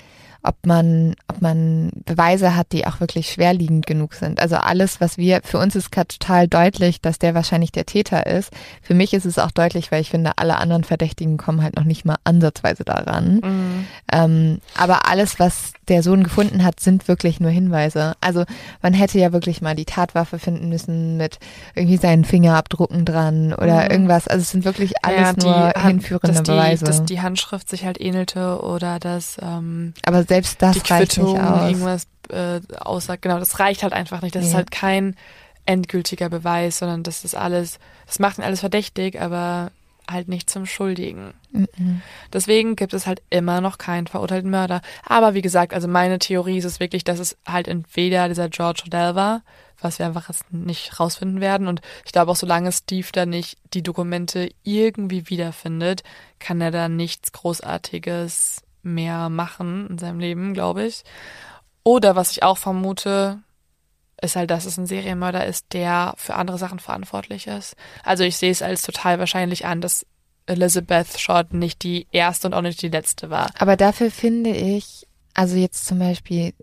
ob man, ob man Beweise hat, die auch wirklich schwerliegend genug sind. Also alles, was wir, für uns ist gerade total deutlich, dass der wahrscheinlich der Täter ist. Für mich ist es auch deutlich, weil ich finde, alle anderen Verdächtigen kommen halt noch nicht mal ansatzweise daran. Mhm. Ähm, aber alles, was der Sohn gefunden hat, sind wirklich nur Hinweise. Also man hätte ja wirklich mal die Tatwaffe finden müssen mit irgendwie seinen Fingerabdrucken dran oder Mhm. irgendwas. Also es sind wirklich alles Ja, die nur hinführende dass die, Beweise. Dass die Handschrift sich halt ähnelte oder dass ähm, aber selbst das die reicht Quittung nicht aus. irgendwas äh, aussagt. Genau, das reicht halt einfach nicht. Das ist Nee. halt kein endgültiger Beweis, sondern das ist alles, das macht ihn alles verdächtig, aber halt nicht zum Schuldigen. Mhm. Deswegen gibt es halt immer noch keinen verurteilten Mörder. Aber wie gesagt, also meine Theorie ist es wirklich, dass es halt entweder dieser George Odell war, was wir einfach jetzt nicht rausfinden werden. Und ich glaube auch, solange Steve da nicht die Dokumente irgendwie wiederfindet, kann er da nichts Großartiges mehr machen in seinem Leben, glaube ich. Oder was ich auch vermute, ist halt, dass es ein Serienmörder ist, der für andere Sachen verantwortlich ist. Also ich sehe es als total wahrscheinlich an, dass Elizabeth Short nicht die erste und auch nicht die letzte war. Aber dafür finde ich, also jetzt zum Beispiel,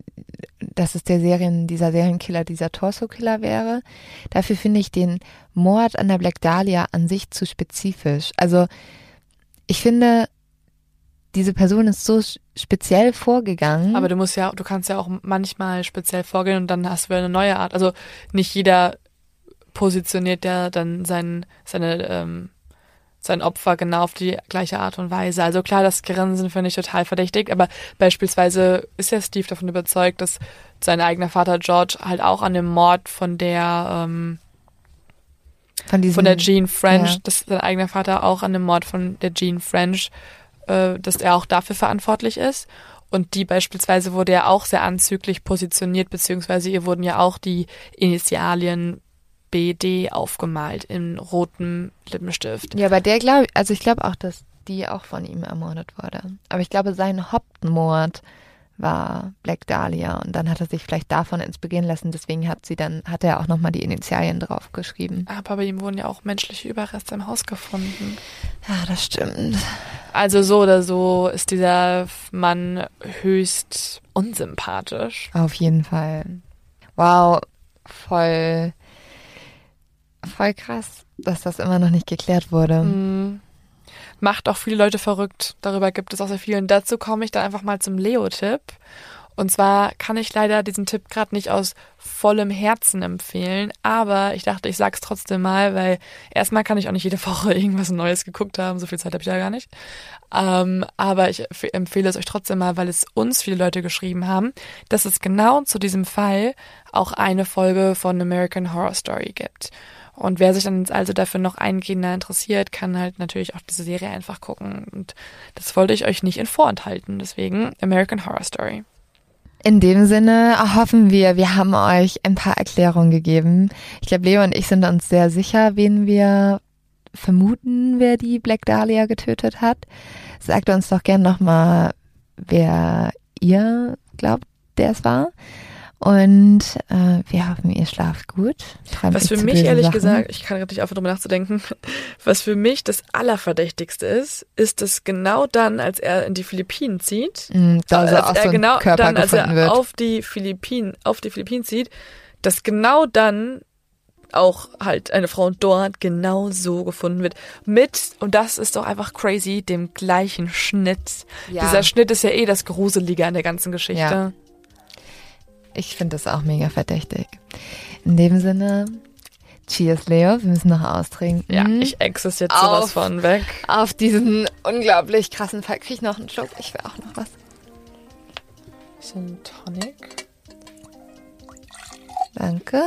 dass es der Serien, dieser Serienkiller, dieser Torso-Killer wäre, dafür finde ich den Mord an der Black Dahlia an sich zu spezifisch. Also ich finde, diese Person ist so speziell vorgegangen. Aber du musst ja, du kannst ja auch manchmal speziell vorgehen und dann hast du eine neue Art. Also nicht jeder positioniert ja dann sein, seine, ähm, sein Opfer genau auf die gleiche Art und Weise. Also klar, das Grinsen finde ich total verdächtig, aber beispielsweise ist ja Steve davon überzeugt, dass sein eigener Vater George halt auch an dem Mord von der ähm, von, diesem, von der Jean French, ja. dass sein eigener Vater auch an dem Mord von der Jean French äh, dass er auch dafür verantwortlich ist. Und die beispielsweise wurde ja auch sehr anzüglich positioniert, beziehungsweise ihr wurden ja auch die Initialien BD aufgemalt in rotem Lippenstift. Ja, aber der glaube also ich glaube auch, dass die auch von ihm ermordet wurde. Aber ich glaube, sein Hauptmord war Black Dahlia und dann hat er sich vielleicht davon inspirieren lassen. Deswegen hat sie dann, hat er auch nochmal die Initialien draufgeschrieben. Aber bei ihm wurden ja auch menschliche Überreste im Haus gefunden. Ja, das stimmt. Also so oder so ist dieser Mann höchst unsympathisch. Auf jeden Fall. Wow, voll, voll krass, dass das immer noch nicht geklärt wurde. Mhm macht auch viele Leute verrückt. Darüber gibt es auch sehr viel. Und dazu komme ich dann einfach mal zum Leo-Tipp. Und zwar kann ich leider diesen Tipp gerade nicht aus vollem Herzen empfehlen, aber ich dachte, ich sag's trotzdem mal, weil erstmal kann ich auch nicht jede Woche irgendwas Neues geguckt haben, so viel Zeit habe ich ja gar nicht. Ähm, aber ich empfehle es euch trotzdem mal, weil es uns viele Leute geschrieben haben, dass es genau zu diesem Fall auch eine Folge von American Horror Story gibt. Und wer sich dann also dafür noch eingehender interessiert, kann halt natürlich auch diese Serie einfach gucken. Und das wollte ich euch nicht in vorenthalten. Deswegen American Horror Story. In dem Sinne hoffen wir, wir haben euch ein paar Erklärungen gegeben. Ich glaube, Leo und ich sind uns sehr sicher, wen wir vermuten, wer die Black Dahlia getötet hat. Sagt uns doch gern nochmal, wer ihr glaubt, der es war. Und äh, wir hoffen, ihr schlaft gut. Träumt was für mich ehrlich Sachen. gesagt, ich kann gerade nicht aufhören, darüber nachzudenken, was für mich das Allerverdächtigste ist, ist, dass genau dann, als er in die Philippinen zieht, mm, da also als er so genau Körper dann, als er wird. auf die Philippinen, auf die Philippinen zieht, dass genau dann auch halt eine Frau dort genau so gefunden wird. Mit, und das ist doch einfach crazy, dem gleichen Schnitt. Ja. Dieser Schnitt ist ja eh das Gruselige an der ganzen Geschichte. Ja. Ich finde das auch mega verdächtig. In dem Sinne, Cheers, Leo. Wir müssen noch austrinken. Ja, ich ex es jetzt sowas von weg. Auf diesen unglaublich krassen Fall. Krieg ich noch einen Schluck? Ich will auch noch was. Bisschen Tonic. Danke.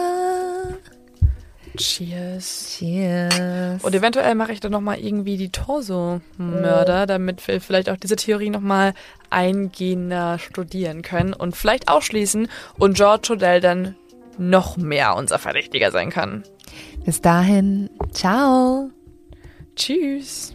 Cheers. Cheers. Und eventuell mache ich dann nochmal irgendwie die Torso-Mörder, damit wir vielleicht auch diese Theorie nochmal eingehender studieren können und vielleicht ausschließen und George Odell dann noch mehr unser Verdächtiger sein kann. Bis dahin, ciao. Tschüss.